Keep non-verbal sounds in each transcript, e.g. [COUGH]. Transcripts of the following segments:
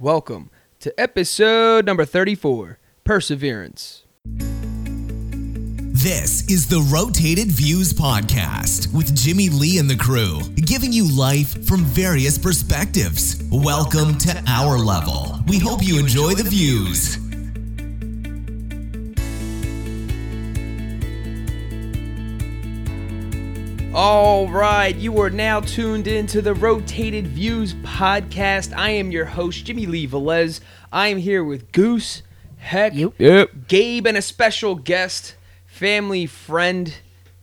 welcome to episode number 34 Perseverance. This is the Rotated Views Podcast with Jimmy Lee and the crew, giving you life from various perspectives. Welcome to our level. We hope you enjoy the views. All right, you are now tuned into the Rotated Views podcast. I am your host, Jimmy Lee Velez. I am here with Goose, Heck, Yep. Gabe, and a special guest, family friend,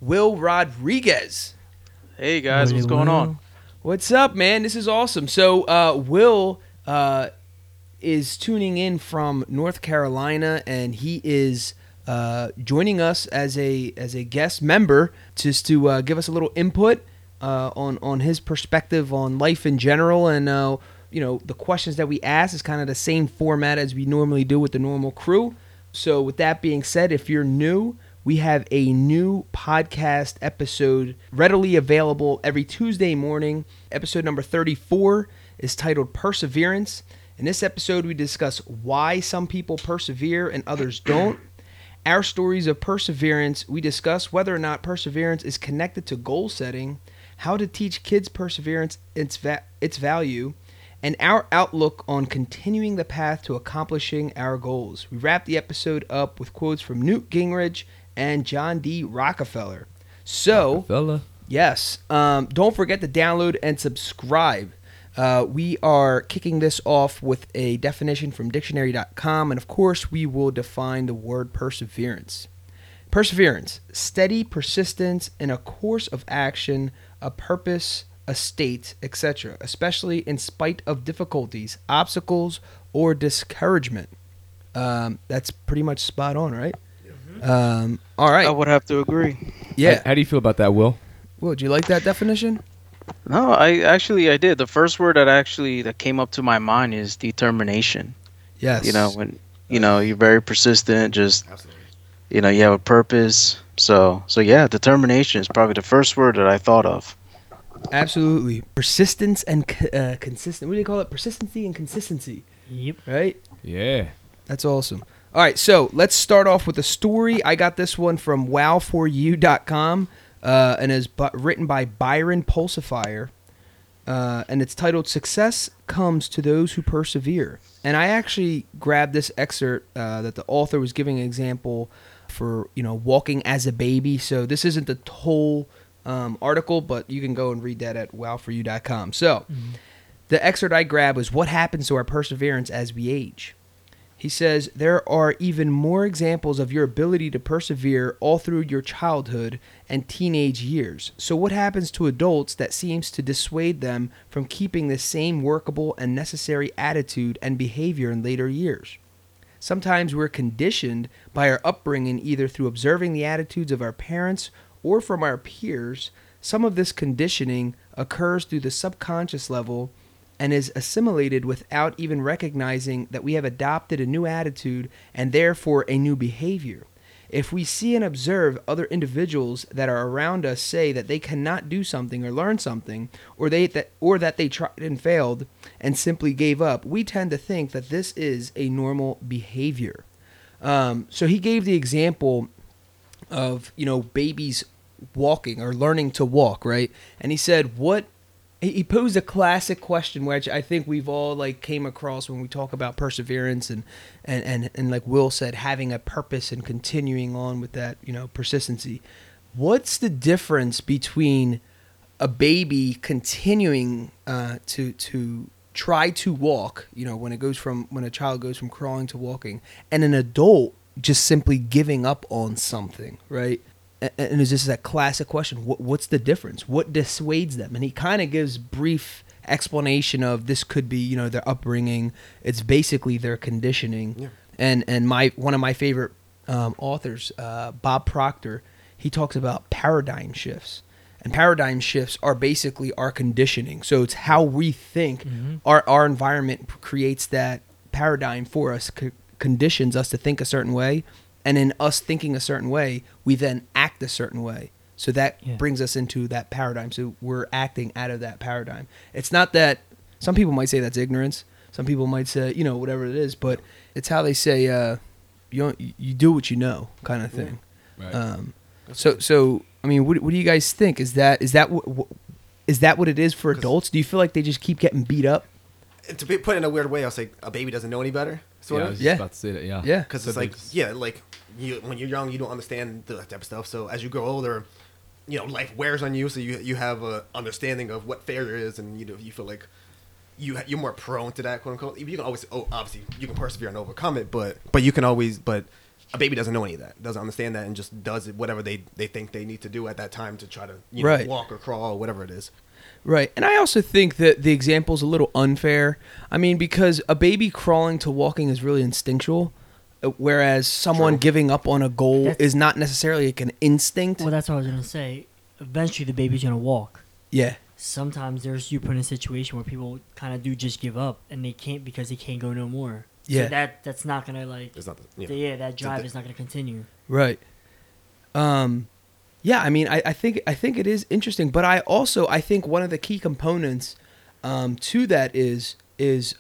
Will Rodriguez. Hey guys, what's going on? What's up, man? This is awesome. So, uh, Will uh, is tuning in from North Carolina, and he is uh, joining us as a as a guest member, just to uh, give us a little input uh, on on his perspective on life in general, and uh, you know the questions that we ask is kind of the same format as we normally do with the normal crew. So, with that being said, if you're new, we have a new podcast episode readily available every Tuesday morning. Episode number 34 is titled Perseverance. In this episode, we discuss why some people persevere and others don't. Our stories of perseverance, we discuss whether or not perseverance is connected to goal setting, how to teach kids perseverance, its, va- its value, and our outlook on continuing the path to accomplishing our goals. We wrap the episode up with quotes from Newt Gingrich and John D. Rockefeller. So, Fella. Yes. Um, don't forget to download and subscribe. Uh, we are kicking this off with a definition from dictionary.com, and of course, we will define the word perseverance. Perseverance, steady persistence in a course of action, a purpose, a state, etc., especially in spite of difficulties, obstacles, or discouragement. Um, that's pretty much spot on, right? Um, all right. I would have to agree. yeah. How, how do you feel about that, Will? Will, do you like that definition? No, I actually I did. The first word that actually that came up to my mind is determination. Yes. You know, when you know you're very persistent, just Absolutely. you know you have a purpose. So so yeah, determination is probably the first word that I thought of. Absolutely. Persistence and c- uh, consistent. What do you call it? Persistency and consistency. Yep. Right? Yeah. That's awesome. All right, so let's start off with a story. I got this one from wow4u.com uh, and is bu- written by Byron Pulsifier. Uh, and it's titled Success Comes to Those Who Persevere. And I actually grabbed this excerpt uh, that the author was giving an example for, you know, walking as a baby. So this isn't the whole um, article, but you can go and read that at wow4u.com. So the excerpt I grabbed was What Happens to Our Perseverance as We Age? He says, There are even more examples of your ability to persevere all through your childhood and teenage years. So, what happens to adults that seems to dissuade them from keeping the same workable and necessary attitude and behavior in later years? Sometimes we're conditioned by our upbringing either through observing the attitudes of our parents or from our peers. Some of this conditioning occurs through the subconscious level and is assimilated without even recognizing that we have adopted a new attitude and therefore a new behavior. If we see and observe other individuals that are around us say that they cannot do something or learn something, or they that or that they tried and failed and simply gave up, we tend to think that this is a normal behavior. Um, so he gave the example of you know babies walking or learning to walk, right? And he said, "What?" He posed a classic question, which I think we've all like came across when we talk about perseverance and and and and like Will said, having a purpose and continuing on with that, you know, persistency. What's the difference between a baby continuing uh, to to try to walk, you know, when it goes from when a child goes from crawling to walking, and an adult just simply giving up on something, right? And it's just that classic question: what, What's the difference? What dissuades them? And he kind of gives brief explanation of this could be, you know, their upbringing. It's basically their conditioning. And and my one of my favorite um, authors, uh, Bob Proctor, he talks about paradigm shifts. And paradigm shifts are basically our conditioning. So it's how we think. Our our environment creates that paradigm for us, c- conditions us to think a certain way, and in us thinking a certain way, we then act a certain way. So that Yeah. brings us into that paradigm. So we're acting out of that paradigm. It's not that some people might say that's ignorance. Some people might say, you know, whatever it is, but it's how they say, uh, you don't, you do what you know, kind of thing. Right. Um, so so I mean, what, what do you guys think? Is that is that what, what is that what it is for adults? Do you feel like they just keep getting beat up? to be put in a weird way, I'll say a baby doesn't know any better. Sort yeah, I of. was Yeah. just about to say that. Yeah. Yeah. because So it's like there's- yeah like you when you're young you don't understand that type of stuff so as you grow older you know life wears on you so you you have a understanding of what failure is and you know you feel like you you're more prone to that quote unquote you can always oh obviously you can persevere and overcome it but but you can always but a baby doesn't know any of that doesn't understand that and just does it whatever they they think they need to do at that time to try to you know, Right. walk or crawl or whatever it is Right. And I also think that the example is a little unfair. I mean, because a baby crawling to walking is really instinctual, whereas someone True. giving up on a goal That's- is not necessarily like an instinct. Well, that's what I was gonna say. Eventually, the baby's gonna walk. yeah. Sometimes there's you put in a situation where people kind of do just give up, and they can't because they can't go no more. Yeah. So that that's not gonna like. it's not the, Yeah, yeah. that drive the- is not gonna continue. Right. Um yeah, I mean I, I think I think it is interesting, but I also I think one of the key components um, to that is is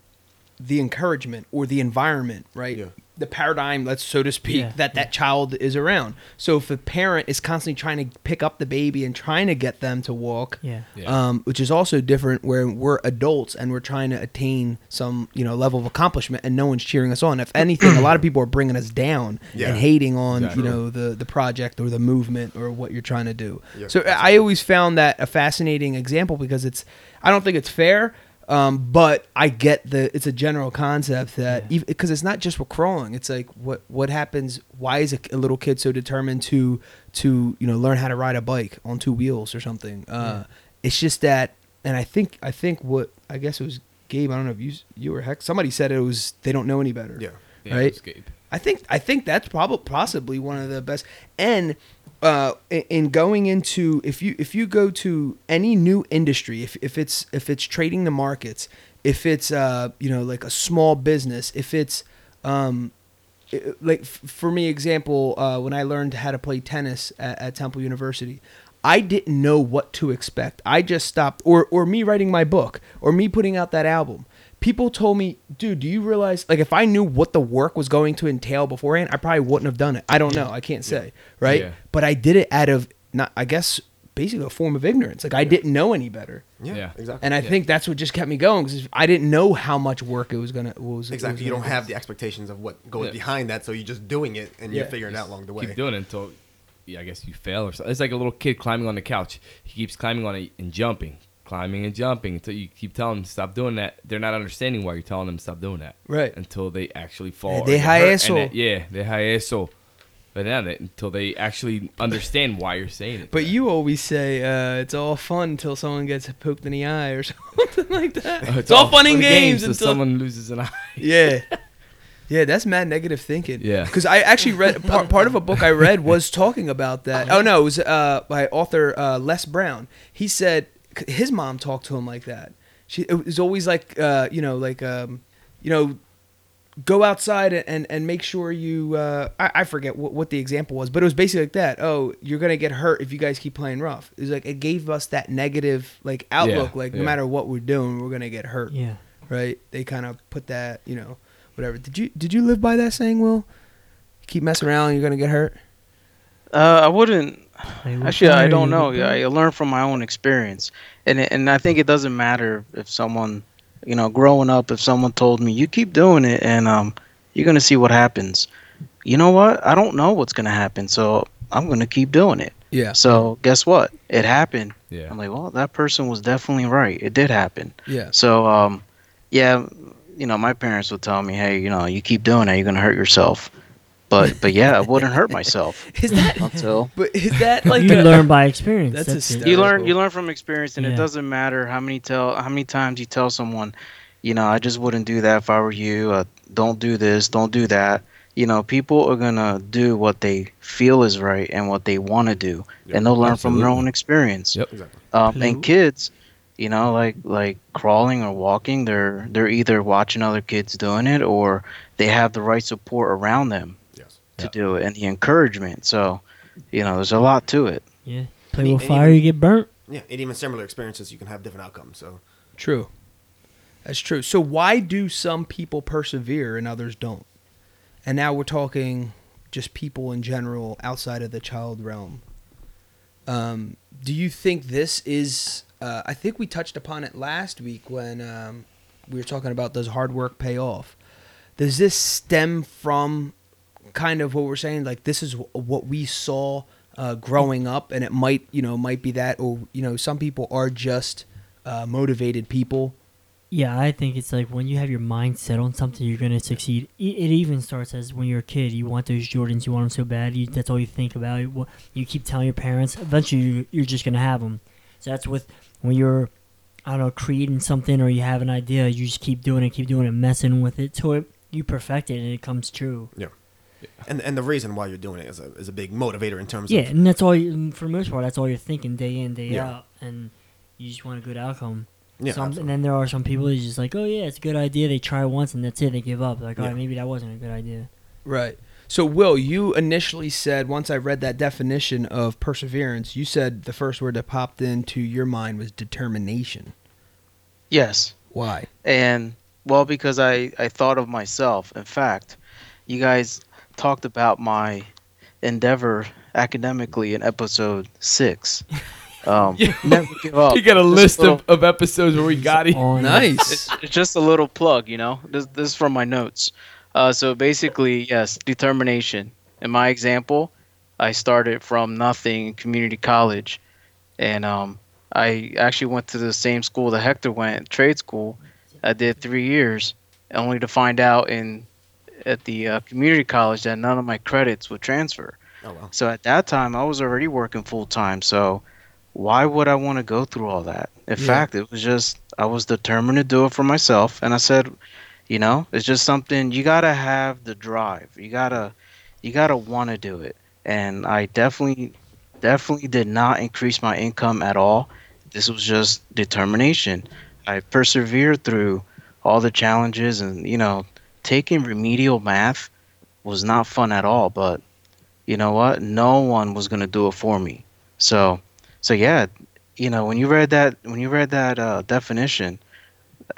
the encouragement or the environment, right? Yeah. The paradigm, let's so to speak, Yeah, that that child is around. So if a parent is constantly trying to pick up the baby and trying to get them to walk, Yeah. Yeah. um, which is also different where we're adults and we're trying to attain some you know level of accomplishment and no one's cheering us on if [CLEARS THROAT] anything a lot of people are bringing us down Yeah. and hating on Exactly. you know the the project or the movement or what you're trying to do Yeah, so i always found that a fascinating example because it's i don't think it's fair um, but I get the it's a general concept that Yeah. because it's not just with crawling. It's like what what happens? Why is a, a little kid so determined to to you know learn how to ride a bike on two wheels or something? Uh, It's just that, and I think I think what I guess it was Gabe. I don't know if you you or heck somebody said it was they don't know any better. yeah Yeah, right? Escape. I think I think that's probably possibly one of the best. And uh, in, in going into if you if you go to any new industry, if if it's if it's trading the markets, if it's uh you know like a small business, if it's um i- like f- for me example uh, when I learned how to play tennis at, at Temple University. I didn't know what to expect. I just stopped, or or me writing my book, or me putting out that album people told me, dude, do you realize like if I knew what the work was going to entail beforehand, I probably wouldn't have done it. I don't know. I can't say, right? Yeah. But I did it out of not I guess basically a form of ignorance. Like I didn't know any better. yeah, Yeah. exactly And I Yeah. think that's what just kept me going because I didn't know how much work it was gonna what was exactly was you don't have the expectations of what goes Yeah. behind that so you're just doing it and Yeah. you're figuring it out along the way Keep doing it until, yeah, I guess you fail or something. It's like a little kid climbing on the couch. He keeps climbing on it and jumping, climbing and jumping until you keep telling them stop doing that. They're not understanding why you're telling them stop doing that. Right. Until they actually fall. Yeah, or de get hurt, and eso. that- Yeah, de eso. But now that until they actually understand why you're saying it. But you always say uh, it's all fun until someone gets poked in the eye or [LAUGHS] something like that. Uh, [LAUGHS] it's, all fun and games, until until someone loses an eye. [LAUGHS] Yeah. Yeah, that's mad negative thinking. Yeah. Because I actually read part, part of a book I read was talking about that. Oh no, it was uh, by author uh, Les Brown. He said his mom talked to him like that. She it was always like uh, you know like um, you know go outside and and make sure you uh, I, I forget what, what the example was, but it was basically like that. Oh, you're gonna get hurt if you guys keep playing rough. It was like it gave us that negative like outlook. like no matter what we're doing, we're gonna get hurt Yeah. right? They kind of put that, you know, whatever. Did you did you live by that saying, Will? Keep messing around, you're gonna get hurt. Uh, I wouldn't. Actually, I don't know. Yeah. I learned from my own experience, and and I think it doesn't matter if someone, you know, growing up, if someone told me you keep doing it and um, you're gonna see what happens. You know what? I don't know what's gonna happen, so I'm gonna keep doing it. Yeah, So guess what? It happened. Yeah. I'm like, well, that person was definitely right. It did happen. yeah, So um, yeah, you know, my parents would tell me, hey, you know, you keep doing it, you're gonna hurt yourself. But but yeah, I wouldn't hurt myself [LAUGHS] Is that? until [LAUGHS] But is that like you a- learn by experience. That's That's, it. hysterical. you learn you learn from experience and Yeah. it doesn't matter how many tell how many times you tell someone you know i just wouldn't do that if i were you uh, don't do this don't do that you know people are gonna do what they feel is right and what they want to do and they'll learn from their own experience Yep. exactly um, and kids you know like like crawling or walking they're they're either watching other kids doing it or they have the right support around them yes to Yeah. do it and the encouragement so you know there's a lot to it Yeah. Play with fire, even- you get burnt. yeah and even similar experiences you can have different outcomes so true? That's true. So why do some people persevere and others don't? And now we're talking just people in general outside of the child realm. Um, do you think this is? Uh, I think we touched upon it last week when um, we were talking about does hard work pay off? Does this stem from kind of what we're saying? Like this is wh- what we saw uh, growing up, and it might you know might be that, or you know some people are just uh, motivated people. Yeah, I think it's like when you have your mind set on something, you're gonna succeed. E- It even starts as when you're a kid. You want those Jordans, you want them so bad. You, that's all you think about. You, you keep telling your parents. Eventually, you- you're just gonna have them. So that's with when you're, I don't know, creating something or you have an idea. You just keep doing it, keep doing it, messing with it till it, you perfect it and it comes true. Yeah. And and the reason why you're doing it is a is a big motivator in terms of Yeah, of and that's all. You, for the most part, that's all you're thinking day in, day Yeah. out, and you just want a good outcome. yeah. some, and then there are some people who's just like, oh yeah, it's a good idea. They try once and that's it. They give up. Like, all Yeah. right, maybe that wasn't a good idea. Right. So, Will, you initially said, once I read that definition of perseverance, you said the first word that popped into your mind was determination. Yes. Why? And well, because I I thought of myself. In fact, you guys talked about my endeavor academically in episode six. [LAUGHS] Um, never give up. You got a Just list little- of, of episodes where we got it. Nice. it's just a little plug, you know. This this is from my notes. Uh, so basically, yes, determination. In my example, I started from nothing in community college, and um, I actually went to the same school that Hector went, trade school. I did three years, only to find out in at the uh, community college that none of my credits would transfer. oh wow. So at that time, I was already working full time. So why would I want to go through all that? In Yeah. fact, it was just I was determined to do it for myself, and I said, you know, it's just something you gotta have the drive. You gotta, you gotta want to do it. And I definitely, definitely did not increase my income at all. This was just determination. I persevered through all the challenges, and you know, taking remedial math was not fun at all. But you know what? No one was gonna do it for me. So, so yeah, you know, when you read that, when you read that uh, definition,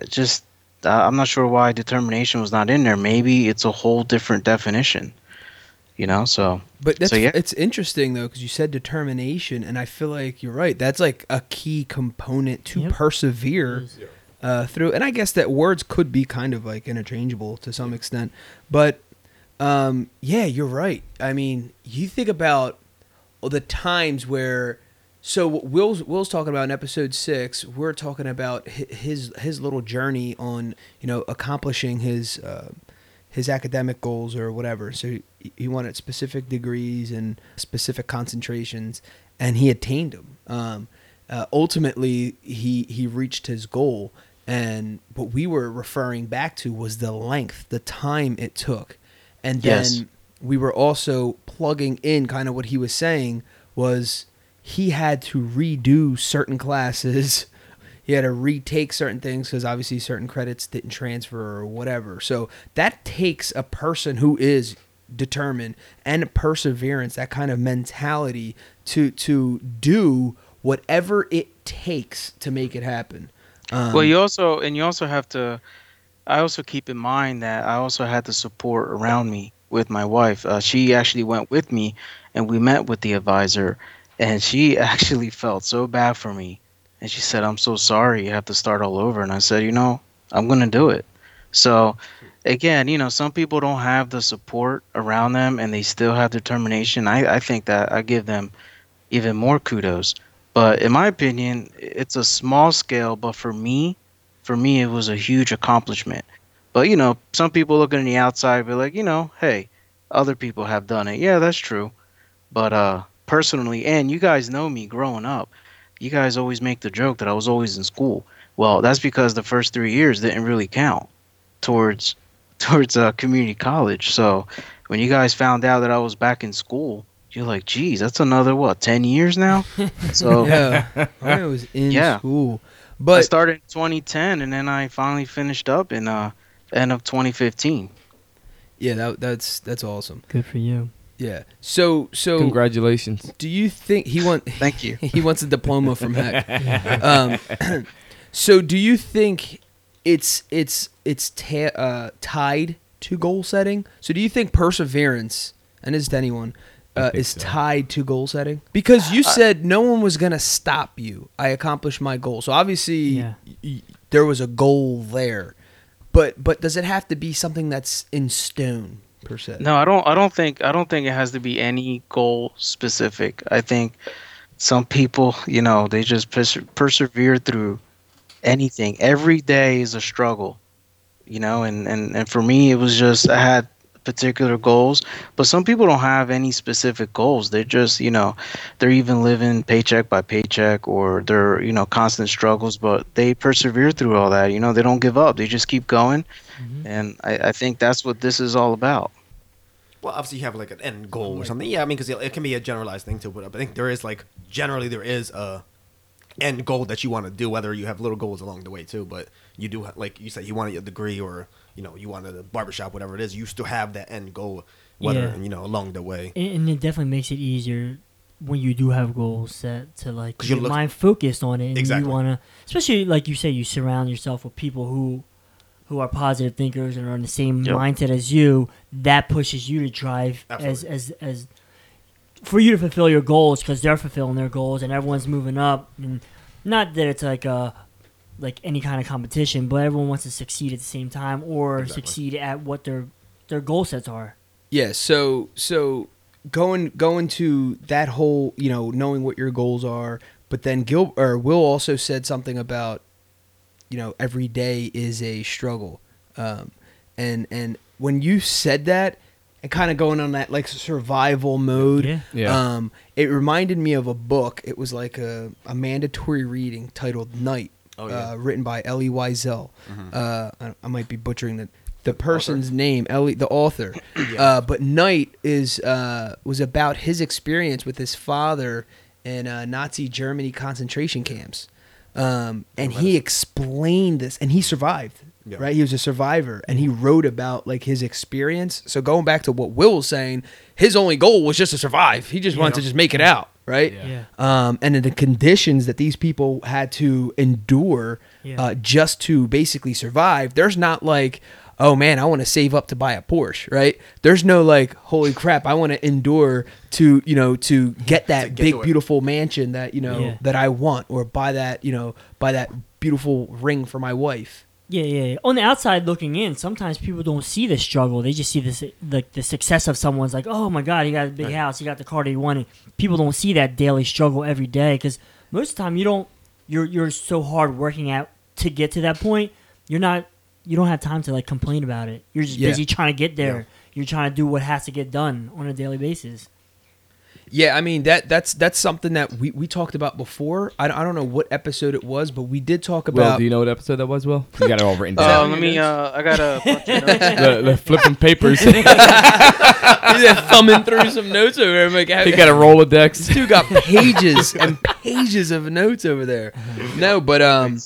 just uh, I'm not sure why determination was not in there. Maybe it's a whole different definition. You know, so But that's So, yeah. it's interesting though because you said determination, and I feel like you're right. That's like a key component to Yep. persevere uh, through. And I guess that words could be kind of like interchangeable to some extent, but um, yeah, you're right. I mean, you think about the times where. So Will's Will's talking about in episode six. We're talking about his his little journey on you know accomplishing his uh, his academic goals or whatever. So he, he wanted specific degrees and specific concentrations, and he attained them. Um, uh, ultimately, he he reached his goal, and what we were referring back to was the length, the time it took, and then Yes. we were also plugging in kind of what he was saying was he had to redo certain classes. [LAUGHS] He had to retake certain things because obviously certain credits didn't transfer or whatever. So that takes a person who is determined and perseverance that kind of mentality to to do whatever it takes to make it happen um, well, you also and you also have to. I also keep in mind that I also had the support around me with my wife. Uh, she actually went with me, and we met with the advisor, and she [LAUGHS] actually felt so bad for me, and she said, "I'm so sorry. You have to start all over." And I said, "You know, I'm gonna do it." So, again, you know, some people don't have the support around them, and they still have determination. I, I think that I give them even more kudos. But in my opinion, it's a small scale. But for me, for me, it was a huge accomplishment. But you know, some people looking on the outside be like, you know, hey, other people have done it. Yeah, that's true. But uh, personally, and you guys know me growing up, you guys always make the joke that I was always in school. Well, that's because the first three years didn't really count towards [LAUGHS] towards uh, community college. So when you guys found out that I was back in school, you're like, geez, that's another what, ten years now? [LAUGHS] So yeah [LAUGHS] i was in Yeah. school I but started in 2010, and then I finally finished up in uh end of 2015. yeah that, that's that's awesome Good for you. yeah so so Congratulations. do you think he want [LAUGHS] Thank you. he wants a diploma from heck um, [CLEARS THROAT] so do you think it's it's it's ta- uh, tied to goal setting. So do you think perseverance and is to anyone I uh, is so. tied to goal setting? Because you said no one was gonna stop you. I accomplished my goal. So obviously Yeah. y- y- there was a goal there. But but does it have to be something that's in stone per se? No, I don't. I don't think. I don't think it has to be any goal specific. I think some people, you know, they just perse- persevere through anything. Every day is a struggle, you know. And and and for me, it was just I had particular goals, but some people don't have any specific goals. They're just, you know, they're even living paycheck by paycheck, or they're, you know, constant struggles. But they persevere through all that. You know, they don't give up. They just keep going. Mm-hmm. And I, I think that's what this is all about. Well, obviously you have like an end goal or something. Yeah, I mean, because it can be a generalized thing too. But I think there is like generally there is a end goal that you want to do. Whether you have little goals along the way too, but you do ha- like you said you wanted a degree or you know you wanted a barbershop, whatever it is. You still have that end goal, whether Yeah. you know along the way. and, and it definitely makes it easier when you do have goals set to like 'Cause keep you your look- mind focused on it and Exactly. you want to especially like you say you surround yourself with people who who are positive thinkers and are in the same Yep. mindset as you that pushes you to drive as as as for you to fulfill your goals because they're fulfilling their goals and everyone's moving up and not that it's like a like any kind of competition but everyone wants to succeed at the same time or Exactly. succeed at what their their goal sets are Yeah, so so going going to that whole, you know, knowing what your goals are, but then Gil or Will also said something about, you know, every day is a struggle, um, and and when you said that, and kind of going on that like survival mode, Yeah. Yeah. um, it reminded me of a book. It was like a, a mandatory reading titled Night, Oh, yeah. Mm-hmm. uh, written by Elie Wiesel. Uh, I, I might be butchering the the person's name, Elie, the author. [COUGHS] uh, but Night is uh, was about his experience with his father in uh, Nazi Germany concentration camps, um, and he explained this, and he survived. Yeah. Right, he was a survivor, and he wrote about like his experience. So going back to what Will was saying, his only goal was just to survive. He just wanted to just make it out, right? Yeah. yeah um, and in the conditions that these people had to endure Yeah. uh, just to basically survive. There's not like, oh man, I want to save up to buy a Porsche, right? There's no like, holy crap, I want to endure to you know to get that get big beautiful mansion that you know Yeah. that I want, or buy that you know buy that beautiful ring for my wife. Yeah, yeah, yeah. On the outside looking in, sometimes people don't see the struggle. They just see the like the success of someone's like, oh my god, he got a big Right. house, he got the car that he wanted. People don't see that daily struggle every day because most of the time you don't. You're you're so hard working at to get to that point. You're not. You don't have time to like complain about it. You're just Yeah. busy trying to get there. Yeah. You're trying to do what has to get done on a daily basis. Yeah, I mean that that's that's something that we, we talked about before. I, don't- I don't know what episode it was, but we did talk Will, about. do you know what episode that was, Will? You got it all written Uh, down. let me. Uh, I got a [LAUGHS] bunch of notes. the, the flipping papers. [LAUGHS] He's thumbing through some notes over there. I'm like, got a Rolodex. This dude got pages and pages of notes over there. No, but um,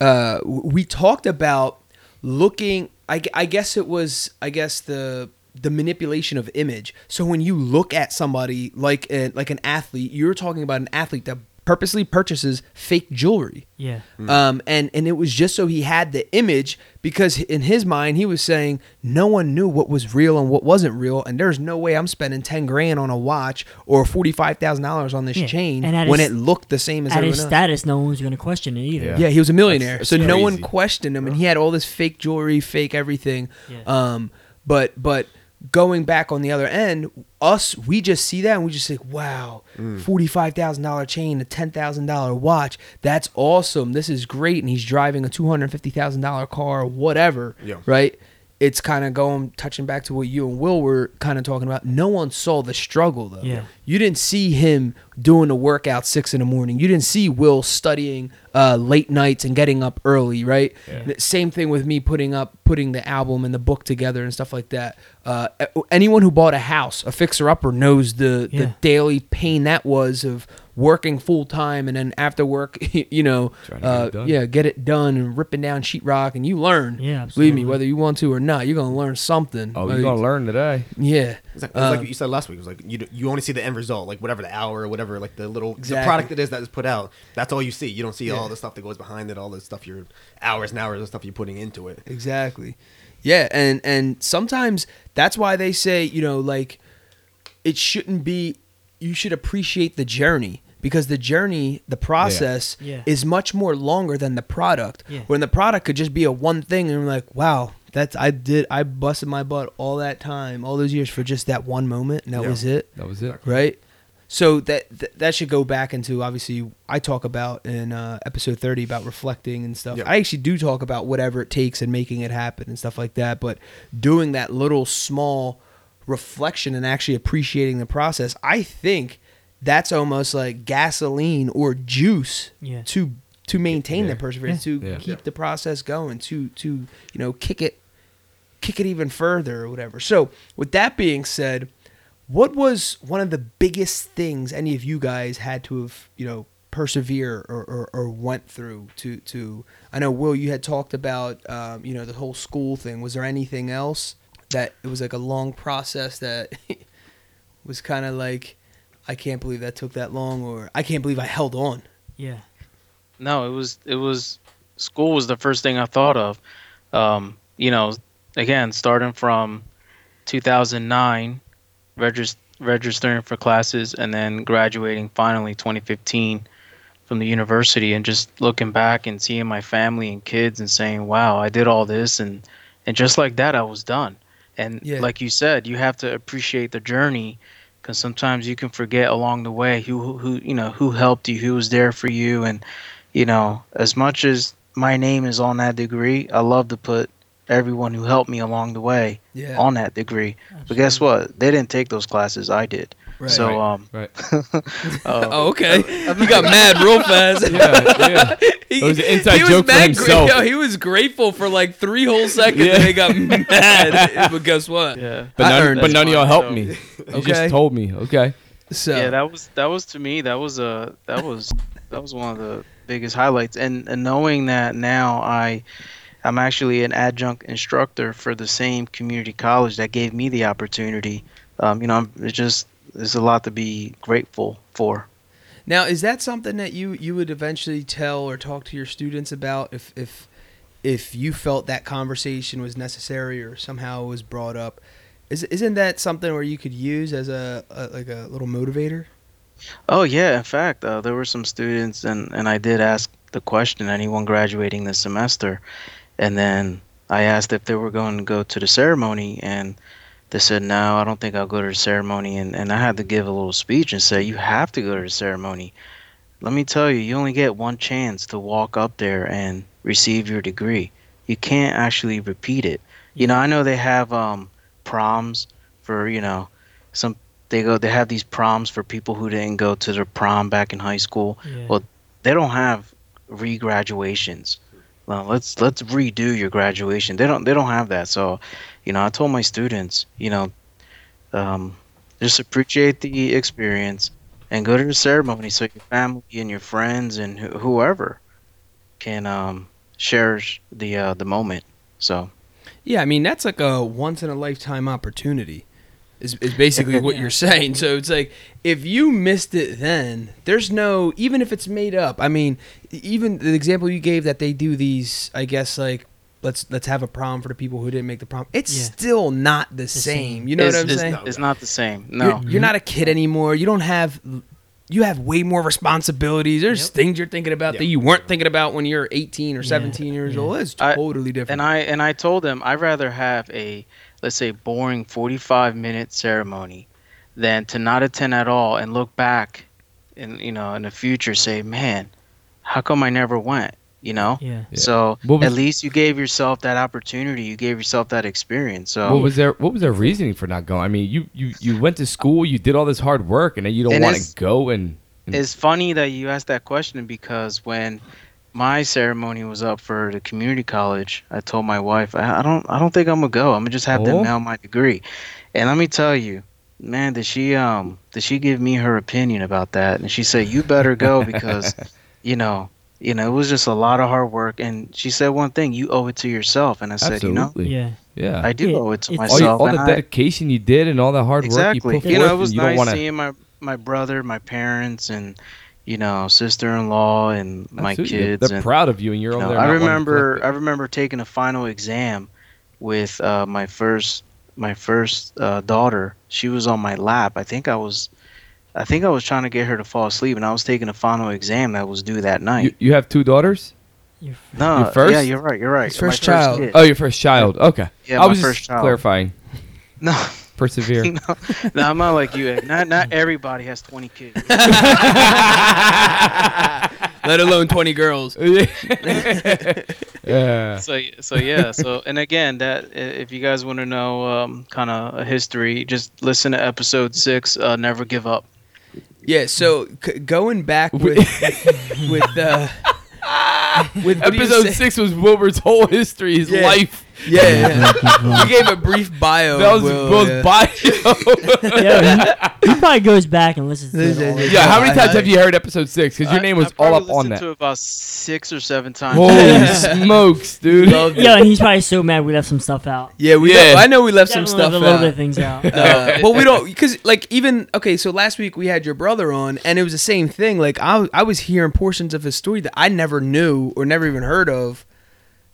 uh, we talked about looking. I, I guess it was. I guess the the manipulation of image. So when you look at somebody like a, like an athlete, you're talking about an athlete that purposely purchases fake jewelry. Yeah. Um, and and it was just so he had the image because in his mind he was saying no one knew what was real and what wasn't real, and there's no way I'm spending ten grand on a watch or forty five thousand dollars on this Yeah, chain and when his- it looked the same as At everyone his else. status, no one's going to question it either. Yeah. Yeah, he was a millionaire, That's- so that's no one questioned him, and he had all this fake jewelry, fake everything. Yeah. Um, but but going back on the other end, us we just see that and we just think, wow, mm. forty five thousand dollar chain, a ten thousand dollar watch, that's awesome. This is great, and he's driving a two hundred fifty thousand dollar car, whatever. Yeah. Right. It's kind of going touching back to what you and Will were kind of talking about. No one saw the struggle though. Yeah. You didn't see him doing a workout six in the morning. You didn't see Will studying uh, late nights and getting up early, right? Yeah. Same thing with me putting up putting the album and the book together and stuff like that. Uh, anyone who bought a house, a fixer upper, knows the the daily pain that was of working full time and then after work, [LAUGHS] you know, Trying get uh, it done. yeah, get it done and ripping down sheetrock, and you learn. Yeah, believe me, whether you want to or not, you're gonna learn something. Oh, you're gonna learn today. Yeah, It's like, it Uh, like you said last week. It was like you you only see the end result, like whatever the hour or whatever, like the little Exactly. the product it is that is put out. That's all you see. You don't see Yeah. all the stuff that goes behind it, all the stuff you're hours and hours of stuff you're putting into it. Exactly. Yeah, and and sometimes that's why they say, you know, like it shouldn't be you should appreciate the journey because the journey, the process Yeah. is much more longer than the product. Yeah. When the product could just be a one thing and you're like, wow, that's I did I busted my butt all that time, all those years for just that one moment and that Yeah. was it That was it. right? So that th- that should go back into obviously I talk about in uh, episode thirty about reflecting and stuff. Yep. I actually do talk about whatever it takes and making it happen and stuff like that. But doing that little small reflection and actually appreciating the process, I think that's almost like gasoline or juice Yeah. to to maintain Yeah. the perseverance, to Yeah. keep the process going, to to you know kick it kick it even further or whatever. So with that being said, what was one of the biggest things any of you guys had to have you know persevere or, or, or went through to to I know Will you had talked about um, you know the whole school thing. Was there anything else that it was like a long process that [LAUGHS] was kind of like I can't believe that took that long or I can't believe I held on. Yeah. No, it was it was school was the first thing I thought of. Um, you know, again, starting from 2009, regis- registering for classes, and then graduating finally 2015 from the university, and just looking back and seeing my family and kids and saying, "Wow, I did all this," and and just like that, I was done. And Yeah. like you said, you have to appreciate the journey because sometimes you can forget along the way who, who who you know who helped you, who was there for you, and you know as much as my name is on that degree, I love to put everyone who helped me along the way Yeah. on that degree. But guess what? They didn't take those classes. I did. Right. So um, Right. uh, [LAUGHS] Oh, [LAUGHS] okay. he got mad real fast. Yeah, [LAUGHS] yeah. He, It was an inside he was joke for himself. Gra- yo, he was grateful for like three whole seconds, Yeah. and he got mad. but guess what? yeah. But I none, but none of y'all helped So- me. You Okay. just told me. Okay. So yeah, that was that was to me that was a that was that was one of the biggest highlights and, and knowing that now I I'm actually an adjunct instructor for the same community college that gave me the opportunity. Um, you know, I'm, it's just there's a lot to be grateful for. now is that something that you you would eventually tell or talk to your students about if if if you felt that conversation was necessary or somehow was brought up? Is, isn't that something where you could use as a, a like a little motivator? Oh yeah, in fact, uh, there were some students, and and I did ask the question, anyone graduating this semester, and then I asked if they were going to go to the ceremony, and they said no, I don't think I'll go to the ceremony, and and I had to give a little speech and say you have to go to the ceremony. Let me tell you, you only get one chance to walk up there and receive your degree. You can't actually repeat it. You know, I know they have um proms for you know some they go they have these proms for people who didn't go to their prom back in high school. Yeah. Well, they don't have re-graduations. Let's let's redo your graduation. They don't they don't have that. So, you know, I told my students, you know, um, just appreciate the experience and go to the ceremony so your family and your friends and wh- whoever can um, share the uh, the moment. So. Yeah, I mean that's like a once in a lifetime opportunity. Is, is basically what you're [LAUGHS] saying. So it's like if you missed it then, there's no even if it's made up. I mean, even the example you gave that they do these, I guess like let's let's have a prom for the people who didn't make the prom. It's Yeah. still not the, same. same. You know it's, what I'm it's- saying? It's not the same. No. You're, you're not a kid anymore. You don't have you have way more responsibilities. There's Yep. things you're thinking about that you weren't thinking about when you're 18 or Yeah, 17 years yeah. old. It's I- totally different. And I and I told them I'd rather have a let's say boring 45 minute ceremony than to not attend at all and look back in you know in the future say, "Man, how come I never went?" You know? Yeah. Yeah. So was- at least you gave yourself that opportunity. You gave yourself that experience. So What was their What was their reasoning for not going? I mean, you you you went to school, you did all this hard work, and then you don't want to go and. and it's funny that you asked that question because when my ceremony was up for the community college, I told my wife, I, I don't, I don't think I'm gonna go. I'm gonna just have Oh. to mail my degree. And let me tell you, man, did she, um, did she give me her opinion about that? And she said, you better go because, [LAUGHS] you know, you know, it was just a lot of hard work. And she said one thing, you owe it to yourself. And I said, you know, Yeah. Yeah. I do Yeah, owe it to it's- all, you, myself. all and the I- dedication you did and all the hard exactly. work you put you know, it was you nice want to. seeing my my brother, my parents, and you know, sister-in-law and my kids. They're and, proud of you, and you're you over there. I not wanting to remember I remember taking a final exam with uh, my first my first uh, daughter. She was on my lap. I think I was I think I was trying to get her to fall asleep, and I was taking a final exam that was due that night. You, you have two daughters? You're, no, your first? yeah, you're right. You're right. His My first child. kid. Oh, your first child. Okay. Yeah, I my was first just child. clarifying. No, Persevere. [LAUGHS] no, no, I'm not like you. Ed. Not not everybody has 20 kids. [LAUGHS] Let alone twenty girls. [LAUGHS] yeah. so so yeah so and again that if you guys want to know um, kind of a history just listen to episode six uh, never give up Yeah. So c- going back with with uh, with what do you Episode six was Wilbur's whole history, his Yeah. life. Yeah, yeah. we gave a brief bio. That was Will, Will's yeah. bio. [LAUGHS] yeah, he, he probably goes back and listens to it. all yeah, how many times I- have you heard episode six? Because your name was all up on that. to it about six or seven times Holy [LAUGHS] smokes, dude. Yeah, and he's probably so mad we left some stuff out. Yeah, we. Yeah. I know we left some stuff left a little out. bit of things out. [LAUGHS] Uh, but we don't because like even okay so last week we had your brother on and it was the same thing like I, I was hearing portions of his story that i never knew or never even heard of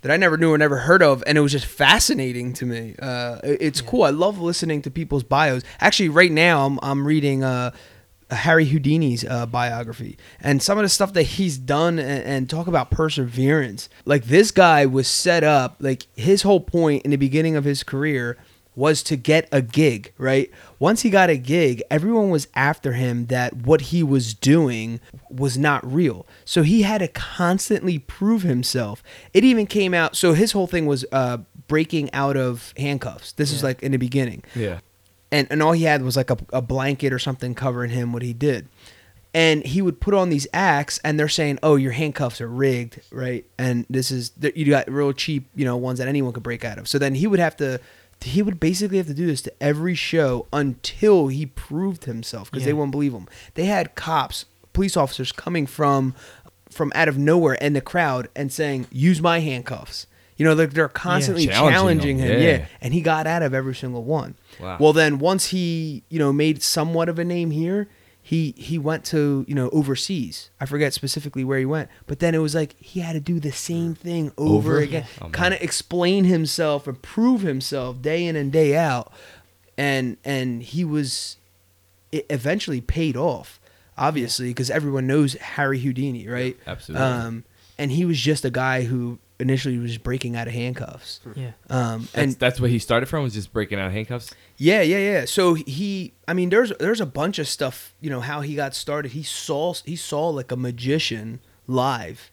that i never knew or never heard of and it was just fascinating to me. Uh, it- it's cool. I love listening to people's bios. Actually right now i'm, I'm reading uh, Harry Houdini's uh, biography and some of the stuff that he's done and, and talk about perseverance. Like this guy was set up, like his whole point in the beginning of his career was to get a gig, right? Once he got a gig, everyone was after him that what he was doing was not real. So he had to constantly prove himself. It even came out, so his whole thing was uh, breaking out of handcuffs. This is like in the beginning Yeah. and and all he had was like a, a blanket or something covering him what he did and he would put on these acts and they're saying oh your handcuffs are rigged right and this is you got real cheap you know ones that anyone could break out of so then he would have to he would basically have to do this to every show until he proved himself because they Yeah. wouldn't believe him they had cops police officers coming from from out of nowhere in the crowd and saying use my handcuffs you know they're, they're constantly Challenging challenging, him, him yeah. yeah and he got out of every single one Wow. well, then once he, you know, made somewhat of a name here, he he went to, you know, overseas. I forget specifically where he went, but then it was like he had to do the same thing over, Over? again, Oh, kind of explain himself and prove himself day in and day out, and and he was, it eventually paid off, obviously, because everyone knows Harry Houdini, right? Absolutely. Um, and he was just a guy who initially was breaking out of handcuffs. Yeah. Um, That's, and that's what he started from, was just breaking out of handcuffs? yeah, yeah, yeah. So he, I mean, there's there's a bunch of stuff. You know how he got started. He saw he saw like a magician live,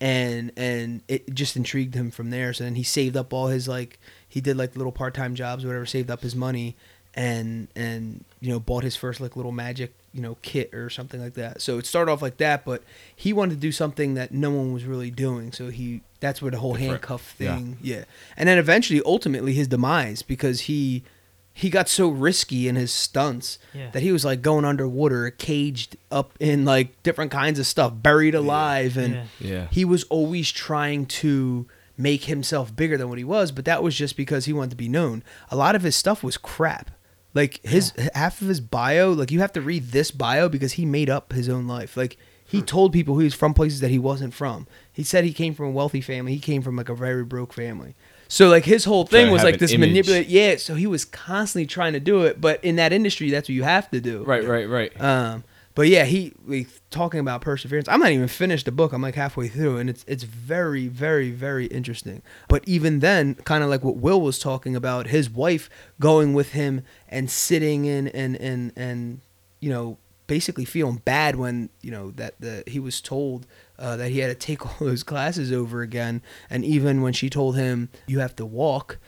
and and it just intrigued him from there. So then he saved up all his like he did like little part time jobs, or whatever, saved up his money, and and you know bought his first like little magic you know kit or something like that. So it started off like that, but he wanted to do something that no one was really doing. So he that's where the whole Different. handcuff thing, yeah. And then eventually, ultimately, his demise because he he got so risky in his stunts Yeah. that he was like going underwater, caged up in like different kinds of stuff, buried alive, and Yeah. Yeah. he was always trying to make himself bigger than what he was. But that was just because he wanted to be known. A lot of his stuff was crap. Like his half of his bio, like you have to read this bio because he made up his own life. Like he told people he was from places that he wasn't from. He said he came from a wealthy family. He came from like a very broke family. So like his whole thing was like this manipulate. Yeah, so he was constantly trying to do it, but in that industry, that's what you have to do. Right, right, right. Um, but yeah, he we talking about perseverance. I'm not even finished the book. I'm like halfway through, and it's it's very, very, very interesting. But even then, kind of like what Will was talking about, his wife going with him and sitting in and and and you know basically feeling bad when you know that the he was told uh, that he had to take [LAUGHS] all those classes over again, and even when she told him you have to walk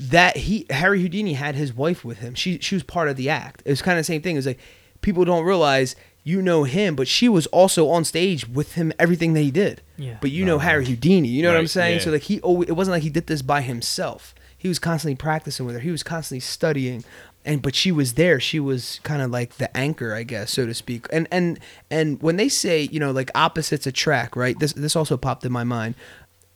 that he Harry Houdini had his wife with him. She she was part of the act. It was kind of the same thing. It was like people don't realize you know him, but she was also on stage with him everything that he did. Yeah. But you know Harry Houdini, you know what I'm saying? yeah. So like he always, it wasn't like he did this by himself. He was constantly practicing with her. He was constantly studying. And but she was there. She was kind of like the anchor, I guess, so to speak. And and and when they say, you know, like opposites attract, right? This this also popped in my mind.